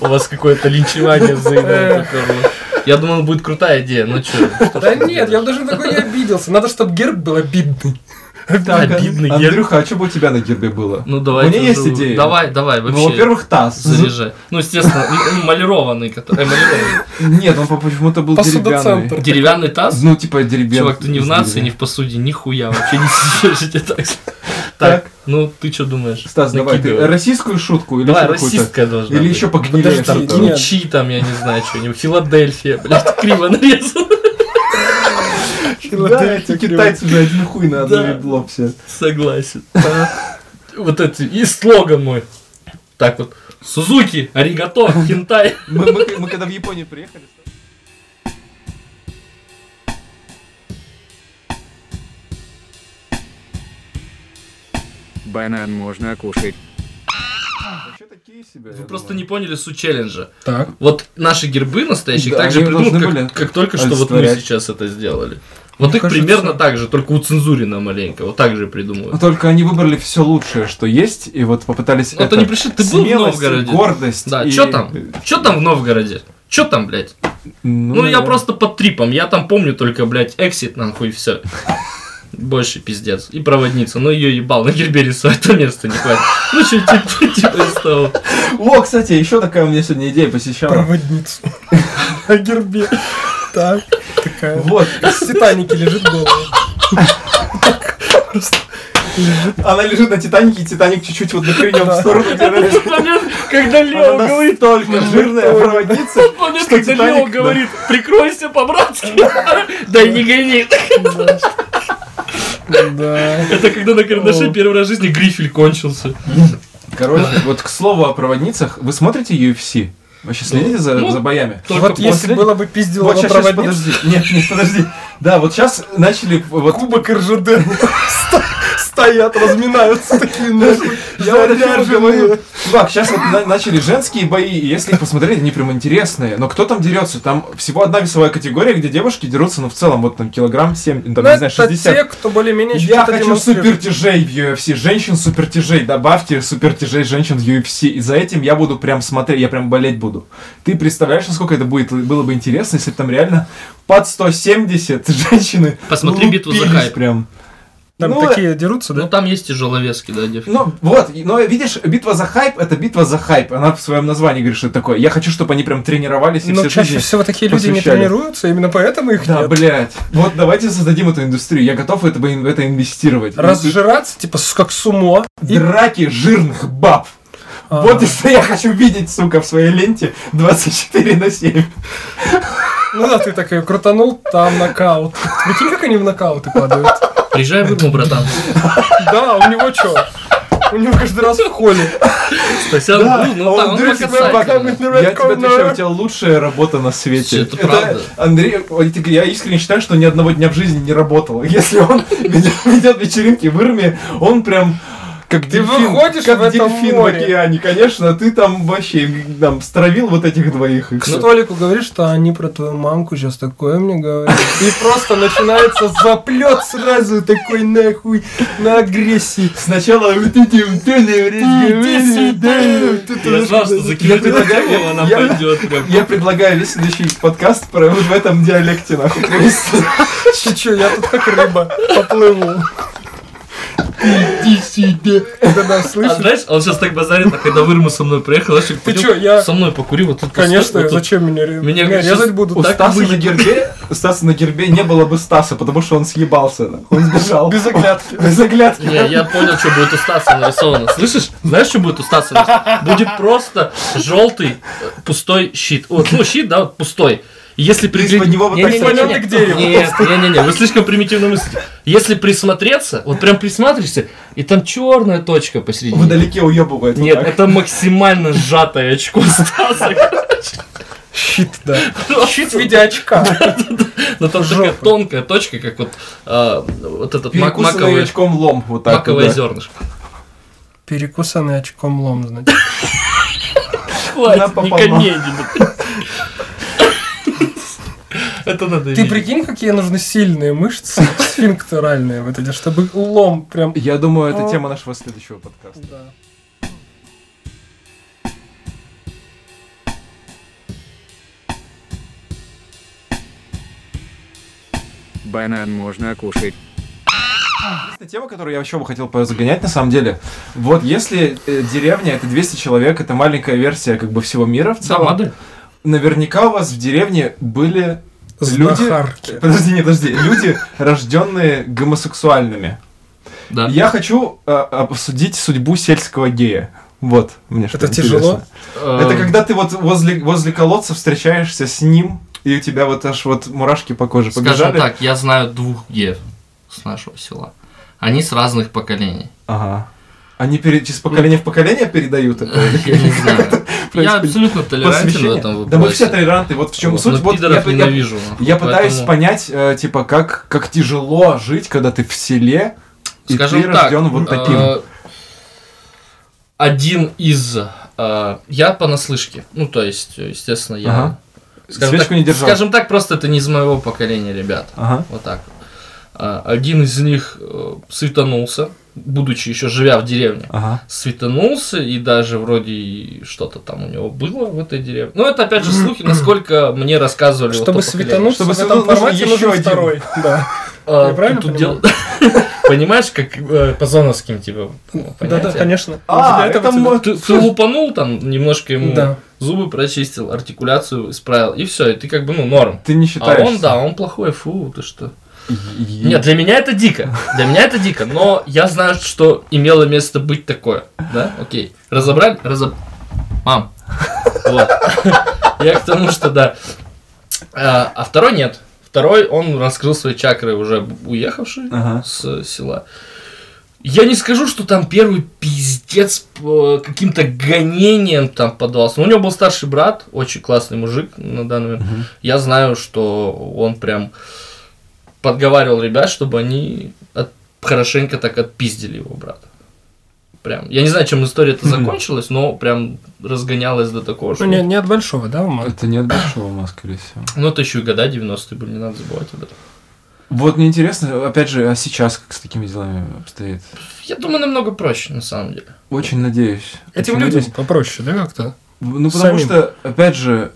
У вас какое-то линчевание взаимное. [laughs] Я думал, будет крутая идея, ну чё? Да нет, я бы даже такой не обиделся. Надо, чтобы герб был обидный. [laughs] Так, Обидный герб. Андрюха, а что бы у тебя на гербе было? Ну давай. У меня есть идея. Давай, давай, Ну, вообще. во-первых, таз. Заряжай. Ну, естественно, ну, малированный, который... э. Нет, он по- почему-то был деревянный. Деревянный таз? Ну, типа деревянный. Чувак, ты не в нации, не в посуде, нихуя, вообще не сидишь, я тебе так. Так, ну ты что думаешь? Стас, давай, ты российскую шутку или Давай, расистская должна Или еще погнилее. Ключи там, я не знаю, что-нибудь. Филадельфия, блядь, криво нарезано. Да, эти китайцы же один хуй на одно Да. ебло все. Согласен. Вот это, и слоган мой. Так вот. Сузуки, аригато, хентай. Мы, когда в Японию приехали... Банан можно кушать. Себе. Вы просто думаю. не поняли суть челленджа. Так. Вот наши гербы настоящие Да, также должны как, как только что вот мы сейчас это сделали. Вот Мне их кажется- примерно так же, только у цензурина маленько. Вот так же придумывают. Только они выбрали все лучшее, что есть, и вот попытались Ну, это... то не пришли, ты был в Новгороде? гордость. Да, и- чё там? Чё там в Новгороде? Чё там, блядь? Ну, Ну, я просто под трипом. Я там помню только, блядь, эксит, нахуй, все. Больше пиздец. И проводница. Ну, ее ебал на гербе рисовать, то место не хватит. Ну, что, типа, типа из того. О, кстати, еще такая у меня сегодня идея посещала. Проводницу. [laughs] На гербе. Так, такая. Вот, В Титанике лежит голая. Просто лежит. она лежит на Титанике, и Титаник чуть-чуть вот накренен в Да. сторону, лежит. Момент, когда Лео Она говорит, настолько жирная проводница, момент, что когда Лео Титаник... да. говорит, прикройся по-братски. [laughs] Да не гони. Да. Это когда на карандаше первый раз в жизни грифель кончился. Короче, вот к слову о проводницах, вы смотрите UFC? Вообще следите за, Ну, за боями? Только Вот если после- было бы пиздило Вот сейчас, подожди. Нет, нет, подожди. Да, вот сейчас начали вот кубок РЖД стоят, разминаются такие нахуй. Я говорю. Чувак, сейчас вот на- начали женские бои, и если их посмотреть, они прям интересные. Но кто там дерется? Там всего одна весовая категория, где девушки дерутся, ну, в целом, вот там килограмм 7, там, Ну, не знаю, это 60. те, кто более-менее Я хочу супертяжей в UFC, женщин супертяжей, добавьте супертяжей женщин в UFC, и за этим я буду прям смотреть, я прям болеть буду. Ты представляешь, насколько это будет, было бы интересно, если бы там реально под 170 женщины Посмотри «Битву за хайп». прям. Там Ну, такие дерутся, Ну, да? там есть тяжеловески, да, девки. Ну, вот, но видишь, битва за хайп, это битва за хайп. Она в своем названии говорит, что это такое. Я хочу, чтобы они прям тренировались и Но все чаще жизни- всего такие люди не посвящали. тренируются, именно поэтому их Да, нет. блядь. Вот давайте создадим эту индустрию. Я готов это, в это инвестировать. Разжираться, типа, с- как сумо. И- Драки жирных баб. А. Вот и что я хочу видеть, сука, в своей ленте 24 на 7. Ну да, ты такой крутанул, там нокаут. Прикинь, как они в нокауты падают. Приезжай в Ирму, братан. Да, у него что? У него каждый раз в холле. Стасян был, ну он там, он себя Я тебе отвечаю, у тебя лучшая работа на свете. Это правда. Андрей, я искренне считаю, что ни одного дня в жизни не работал. Если он [laughs] ведет ведет вечеринки в Ирме, он прям как Ты дельфин, выходишь как в дельфин море. в океане, конечно, ты там вообще там стравил вот этих двоих. и. Толику говоришь, что они про твою мамку сейчас такое мне говорят. [laughs] И просто начинается заплет сразу такой нахуй на агрессии. Сначала вот эти. Я знал, что предлагаю- она я- пойдет прям. Я предлагаю весь следующий подкаст про вот в этом диалекте нахуй чё, я тут как рыба поплыву. Иди сюда. Да-да, А слышишь? знаешь, он сейчас так базарит, а когда в Ирму со мной приехал, знаешь, как Ты чё, я- со мной покури, вот тут Конечно, вот тут. зачем меня Меня, меня резать будут? У Стаса на гербе, у Стаса на гербе не было бы Стаса, потому что он съебался. Он сбежал. Без оглядки. Без оглядки. Не, я понял, что будет у Стаса нарисовано. Слышишь? Знаешь, что будет у Стаса нарисовано? Будет просто желтый э, пустой щит. Вот, ну, щит, да, вот пустой. Если него вот так к дереву. Нет, не, не, не, вы слишком примитивно мыслите. Если присмотреться, вот прям присматриваешься, и там черная точка посередине. Вдалеке уебывает. Нет, это максимально сжатое очко Стаса. Щит, да. Щит в виде очка. Но там такая тонкая точка, как вот, а, вот этот маковый, очком лом. Вот так. маковое да. зернышко. Перекусанный очком лом, значит. Хватит, не пополам. Это надо Ты иметь. прикинь, какие нужны сильные мышцы [laughs] сфинктеральные, вот эти, чтобы лом прям... Я думаю, это тема нашего следующего подкаста. Да. Банан можно кушать. Интересная тема, которую я еще бы хотел загонять, на самом деле. Вот если э, деревня это 200 человек, это маленькая версия как бы всего мира в Да, целом. модель. Наверняка у вас в деревне были люди... Подожди, не, подожди. Люди, рожденные гомосексуальными. Да. Я хочу э, обсудить судьбу сельского гея. Вот, мне что Это тяжело? Э, Это когда ты вот возле, возле колодца встречаешься с ним, и у тебя вот аж вот мурашки по коже Скажем побежали. так, я знаю двух геев с нашего села. Они с разных поколений. Ага. Они пере... из поколения в поколение передают это? [laughs] Я не знаю. Я абсолютно толерантен в этом вопросе. Да мы все толерантны. Вот в чем Вот, суть. Вот я, я- ненавижу. я пытаюсь поэтому- понять, э, типа, как, как тяжело жить, когда ты в селе, и Скажем ты так, рожден вот таким. э, один из... э, я понаслышке. Ну, то есть, естественно, я... Ага. Скажем Свечку так, не держал. скажем так, просто это не из моего поколения, ребят. Ага. Вот так вот. А, Один из них э, светанулся, будучи еще живя в деревне. Ага. Светанулся, и даже вроде и что-то там у него было в этой деревне. Ну, это опять же слухи, насколько мне рассказывали. вот Чтобы то поколение. светануться Чтобы в этом формате еще нужен один. второй. [laughs] Да. А, Я правильно тут дело- [laughs] Понимаешь, как э, по зоновским, типа, ну, Да, да, конечно. А, это Ты, ты лупанул там, немножко ему Да. зубы прочистил, артикуляцию исправил, и все, и ты как бы, ну, норм. Ты не А считаешь? он, да, он плохой, фу, ты что. Нет, для меня это дико. Для меня это дико, но я знаю, что имело место быть такое. Да? Окей. Разобрали? Разоб... Мам. Вот. Я к тому, что да. А, а второй нет. Второй, он раскрыл свои чакры, уже уехавший Ага. с села. Я не скажу, что там первый пиздец каким-то гонениям там поддался. Но у него был старший брат, очень классный мужик на данный момент. Мгм. Я знаю, что он прям подговаривал ребят, чтобы они от- хорошенько так отпиздили его брата. Прям. Я не знаю, чем история это закончилась, но прям разгонялась до такого, что... Ну, не, не от большого, да, ума? Это не от большого ума, скорее всего. Ну, это еще и года 90-е были, не надо забывать об этом. Вот мне интересно, опять же, а сейчас как с такими делами обстоит? Я думаю, намного проще, на самом деле. Очень надеюсь. Этим Очень людям надеюсь. попроще, да, как-то? Ну, потому Самим. что, опять же,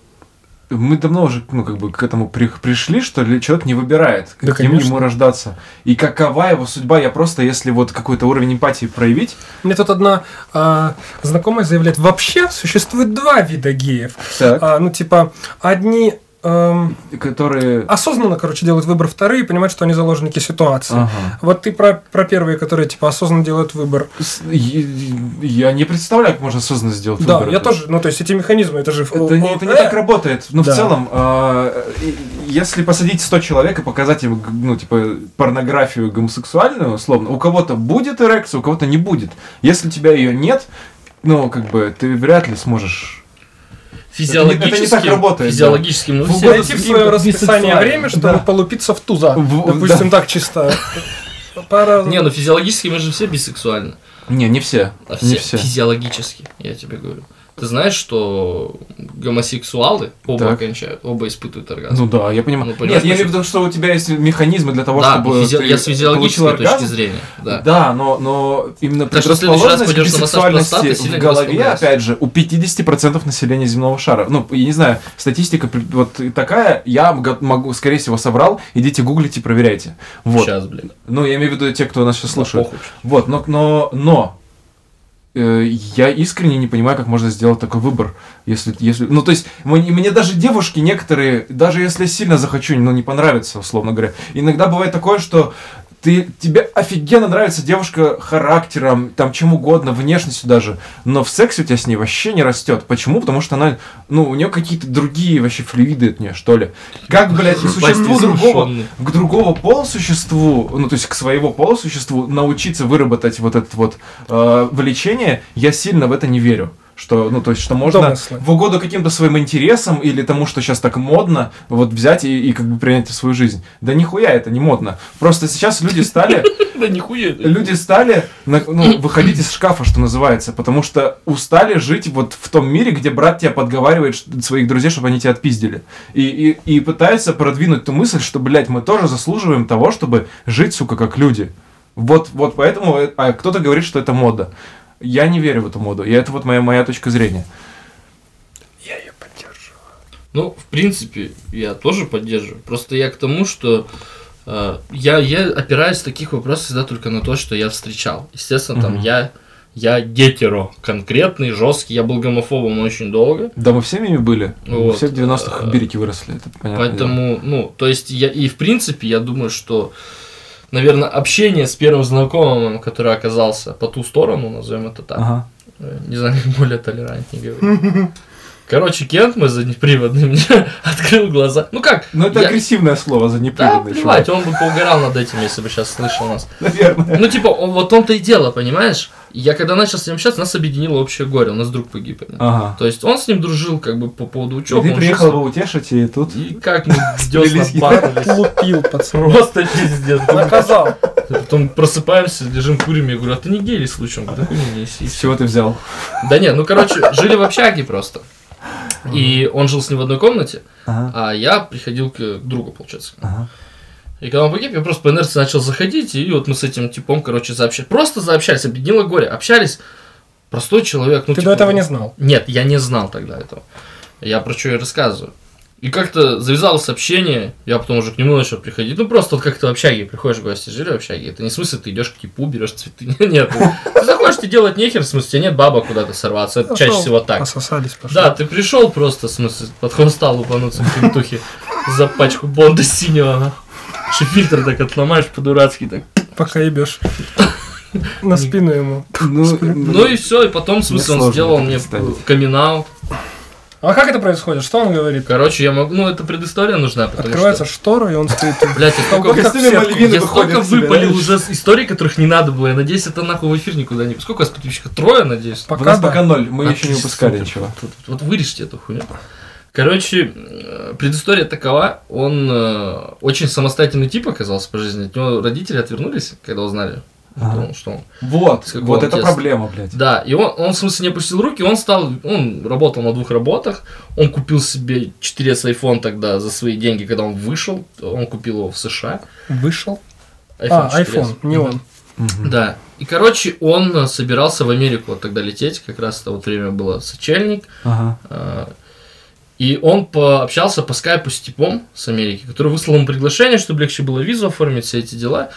мы давно уже, ну, как бы к этому при- пришли, что ли, человек не выбирает, Да, каким конечно. ему рождаться. И какова его судьба, я просто, если вот какой-то уровень эмпатии проявить, Мне тут одна а, знакомая заявляет, вообще существует два вида геев. так, А, ну, типа, одни эм, которые... осознанно, короче, делают выбор, вторые понимают, что они заложники ситуации. Ага. Вот ты про, про первые, которые, типа, осознанно делают выбор. Я не представляю, как можно осознанно сделать Да, выбор. я Это- тоже, ну, то есть эти механизмы, это же... Это не, это не Э, так работает. Ну, Да. в целом, и- если посадить 100 человек и показать им, ну, типа, порнографию гомосексуальную, условно, у кого-то будет эрекция, у кого-то не будет. Если у тебя ее нет, ну, как бы, ты вряд ли сможешь... Физиологически, это не так работает, физиологически, ну, В все- угоду Найти в свое расписание время, чтобы да. полупиться в туза. В- Допустим, так чисто. Пара... Не, ну физиологически мы же все бисексуальны. Не, не все. А Не все, все. физиологически, я тебе говорю. Ты знаешь, что гомосексуалы оба Так. кончают, оба испытывают оргазм. Ну да, я понимаю. Ну, Нет, я имею в виду, что у тебя есть механизмы для того, да, чтобы физи- ты я с физиологической точки оргазм. зрения. Да. Да, но, но именно Так предрасположенность к сильно в голове, опять же, у 50% населения земного шара. Ну, я не знаю, статистика вот такая, я могу, скорее всего, собрал, идите гуглите, проверяйте. Вот. Сейчас, блин. Ну, я имею в виду те, кто нас сейчас Да, слушает. похуй. Вот, но, но, но я искренне не понимаю, как можно сделать такой выбор, если, если, ну, то есть, мне, мне даже девушки некоторые, даже если сильно захочу, ну, не понравится, условно говоря, иногда бывает такое, что ты, тебе офигенно нравится девушка характером, там, чем угодно, внешностью даже, но в сексе у тебя с ней вообще не растет. Почему? Потому что она, ну, у нее какие-то другие вообще флюиды от нее, что ли. Как, блядь, существу другого, к другого полусуществу, ну, то есть к своего полусуществу научиться выработать вот это вот э, влечение, я сильно в это не верю. Что, ну, то есть, что можно Домыслы. в угоду каким-то своим интересам или тому, что сейчас так модно, вот взять и, и как бы принять в свою жизнь. Да нихуя это не модно. Просто сейчас люди стали [laughs] Да нихуя. люди стали ну, выходить из шкафа, что называется, потому что устали жить вот в том мире, где брат тебя подговаривает своих друзей, чтобы они тебя отпиздили. И, и, и пытаются продвинуть ту мысль, что, блядь, мы тоже заслуживаем того, чтобы жить, сука, как люди. Вот, вот поэтому, э, а кто-то говорит, что это мода. Я не верю в эту моду, и это вот моя, моя точка зрения. Я ее поддерживаю. Ну, в принципе, я тоже поддерживаю. Просто я к тому, что э, я, я опираюсь в таких вопросах всегда только на то, что я встречал. Естественно, там Мгм. я, я гетеро, конкретный, жесткий. Я был гомофобом очень долго. Да, мы всеми ими были. Мы Вот. все в 90-х в Бирике выросли, это понятно. Поэтому, ну, то есть я, и в принципе, я думаю, что, наверное, общение с первым знакомым, который оказался по ту сторону, назовем это так, Ага. э, не знаю, как более толерантнее говорить. Короче, Кент мой заднеприводный [laughs] мне открыл глаза. Ну как? Ну, это я- агрессивное слово за Да, плевать, он бы поугорал над этим, если бы сейчас слышал нас. Наверное. Ну, типа, он, вот он-то и дело, понимаешь? Я когда начал с ним общаться, нас объединило общее горе, у нас друг погиб. понимаешь? Ага. То есть он с ним дружил как бы по поводу И учебы. ты приехал его утешить, и тут... И как мы десна бахнулись. Лупил, пацан. Просто пиздец. Наказал. Потом просыпаемся, лежим курим, я говорю, а ты не гей ли случаем? Да хуй не неси. С чего ты взял? Да нет, ну короче, [laughs] жили в общаге просто. И он жил с ним в одной комнате, Ага. а я приходил к другу, получается. Ага. И когда он погиб, я просто по инерции начал заходить, и вот мы с этим типом, короче, заобщались. Просто заобщались, объединило горе. Общались. Простой человек. Ну, Ты типа, до этого не знал. Нет, я не знал тогда этого. Я про что и рассказываю. И как-то завязалось общение, я потом уже к нему начал приходить. Ну, просто вот как ты в общаге приходишь в гости, жили в общаге. Это не в смысле, ты идешь к кипу, берешь цветы. [laughs] Нет, ты заходишь, ты делать нехер, в смысле, тебе нет баба куда-то сорваться. Это чаще Пошел, всего так. Пососались, пошли. Да, ты пришел просто, в смысле, под хвоста лупануться в кентухе за пачку бонда синего. Еще фильтр так отломаешь по-дурацки так. Пока ебешь. На спину ему. Ну, Ну и все, и потом, в смысле, он сделал мне представить. камин А как это происходит? Что он говорит? Короче, я могу, ну это предыстория нужна, потому Открывается что... штору, и он стоит. Блять, я столько, я столько выпалил уже историй, которых не надо было. Я надеюсь, это нахуй в эфир никуда не... Сколько у вас подписчиков? Трое, надеюсь? У Пока нас пока ноль, мы еще не выпускали ничего. Вот, вот вырежьте эту хуйню. Короче, э, предыстория такова. Он э, очень самостоятельный тип оказался по жизни. От него родители отвернулись, когда узнали, Ага. что- что он Вот, С вот это детства? проблема, блядь. Да, и он, он в смысле не опустил руки, он стал, он работал на двух работах, он купил себе 4S iPhone тогда за свои деньги, когда он вышел, он купил его в США. Вышел. iPhone А, 4S. iPhone, не он. Мгм. Да, и короче, он э, собирался в Америку вот тогда лететь, как раз это вот время было сочельник, Ага. И он пообщался по скайпу с типом с Америки, который выслал ему приглашение, чтобы легче было визу оформить, все эти дела.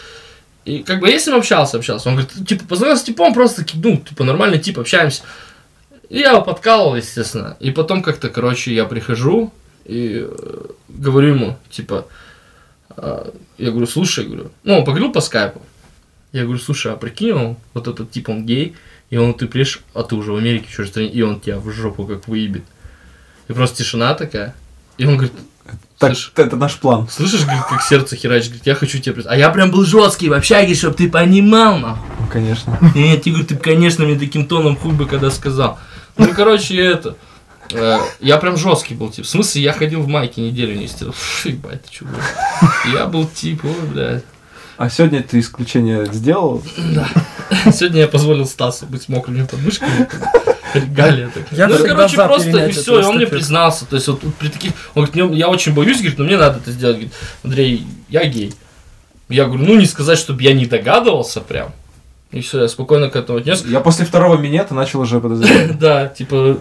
И как бы я с ним общался, общался. Он говорит, типа, познакомился с типом, просто, таки, ну, типа, нормальный тип, общаемся. И я его подкалывал, естественно. И потом как-то, короче, я прихожу и э, говорю ему, типа, а, я говорю, слушай, я говорю, ну, он поговорил по скайпу. Я говорю, слушай, а прикинь, он, вот этот тип, он гей, и он, ты приедешь, а ты уже в Америке, стране, и он тебя в жопу как выебет. И просто тишина такая. И он говорит, Так, слышь, это наш план. слышишь, говорит, как сердце херачит, говорит, я хочу тебя А я прям был жесткий в общаге, чтоб ты понимал, нахуй. Ну, конечно. Нет, ты, говорит, ты, конечно, мне таким тоном хуй бы когда сказал. Ну, короче, это... э, Я прям жесткий был, тип. В смысле, я ходил в майке неделю не стирал. Фу, Ебать, ты блядь. Я был тип, ой, блядь. А сегодня ты исключение сделал? Да. Сегодня я позволил Стасу быть мокрыми подмышками. [laughs] Регалия. Я ну, короче, просто и все, и он мне признался. То есть, вот при таких. Он говорит, «Не, я очень боюсь, говорит, но мне надо это сделать. Говорит, Андрей, я гей. Я говорю, ну не сказать, чтобы я не догадывался прям. И все, я спокойно к этому отнес. Я после второго минета начал уже подозревать. [laughs] Да, типа,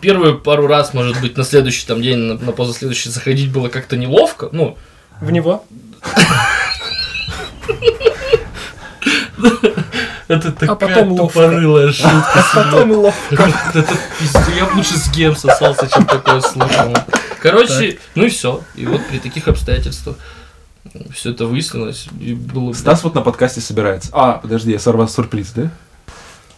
первые пару раз, может быть, на следующий там день, на, на позаследующий заходить было как-то неловко. Ну, В него? [laughs] это такая потом ловко. тупорылая [laughs] шутка. А потом ловко. [laughs] Это я б лучше с геем сосался, чем такое слушал. Короче, ну и все. И вот при таких обстоятельствах все это выяснилось. И было... Стас вот на подкасте собирается. А, подожди, я сорвал сюрприз, да?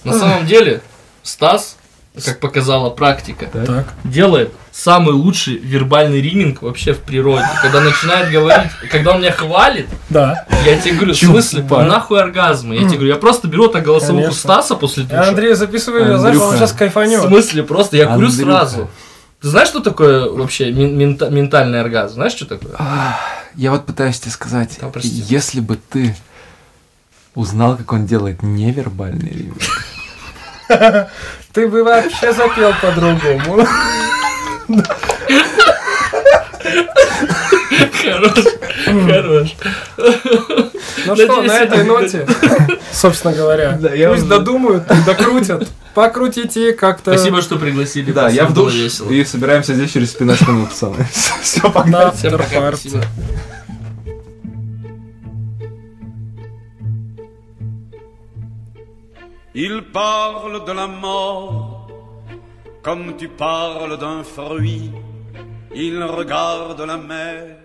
На самом деле, Стас, как показала практика, Так. делает самый лучший вербальный риминг вообще в природе. Когда начинает говорить, когда он меня хвалит, Да. я тебе говорю, в смысле, пар? нахуй оргазмы? Я тебе говорю, я просто беру так голосовуху Конечно. Стаса после душа. Я Андрей записываю ее, знаешь, он сейчас В кайфанет. смысле, просто я курю Андрюха. сразу. Ты знаешь, что такое вообще мен- мента- ментальный оргазм? Знаешь, что такое? Я вот пытаюсь тебе сказать, Да, если бы ты узнал, как он делает невербальный ремикс. [laughs] Ты бы вообще запел по-другому. Хорош, хорош. Ну что, на этой это- ноте, [laughs] собственно говоря, Да, я пусть додумают, докрутят. Покрутите как-то. Спасибо, что пригласили. Да, я в душ и собираемся здесь через 15 минут, пацаны. Все, на погнали. Всем пока, спасибо. Il parle de la mort comme tu parles d'un fruit. Il regarde la mer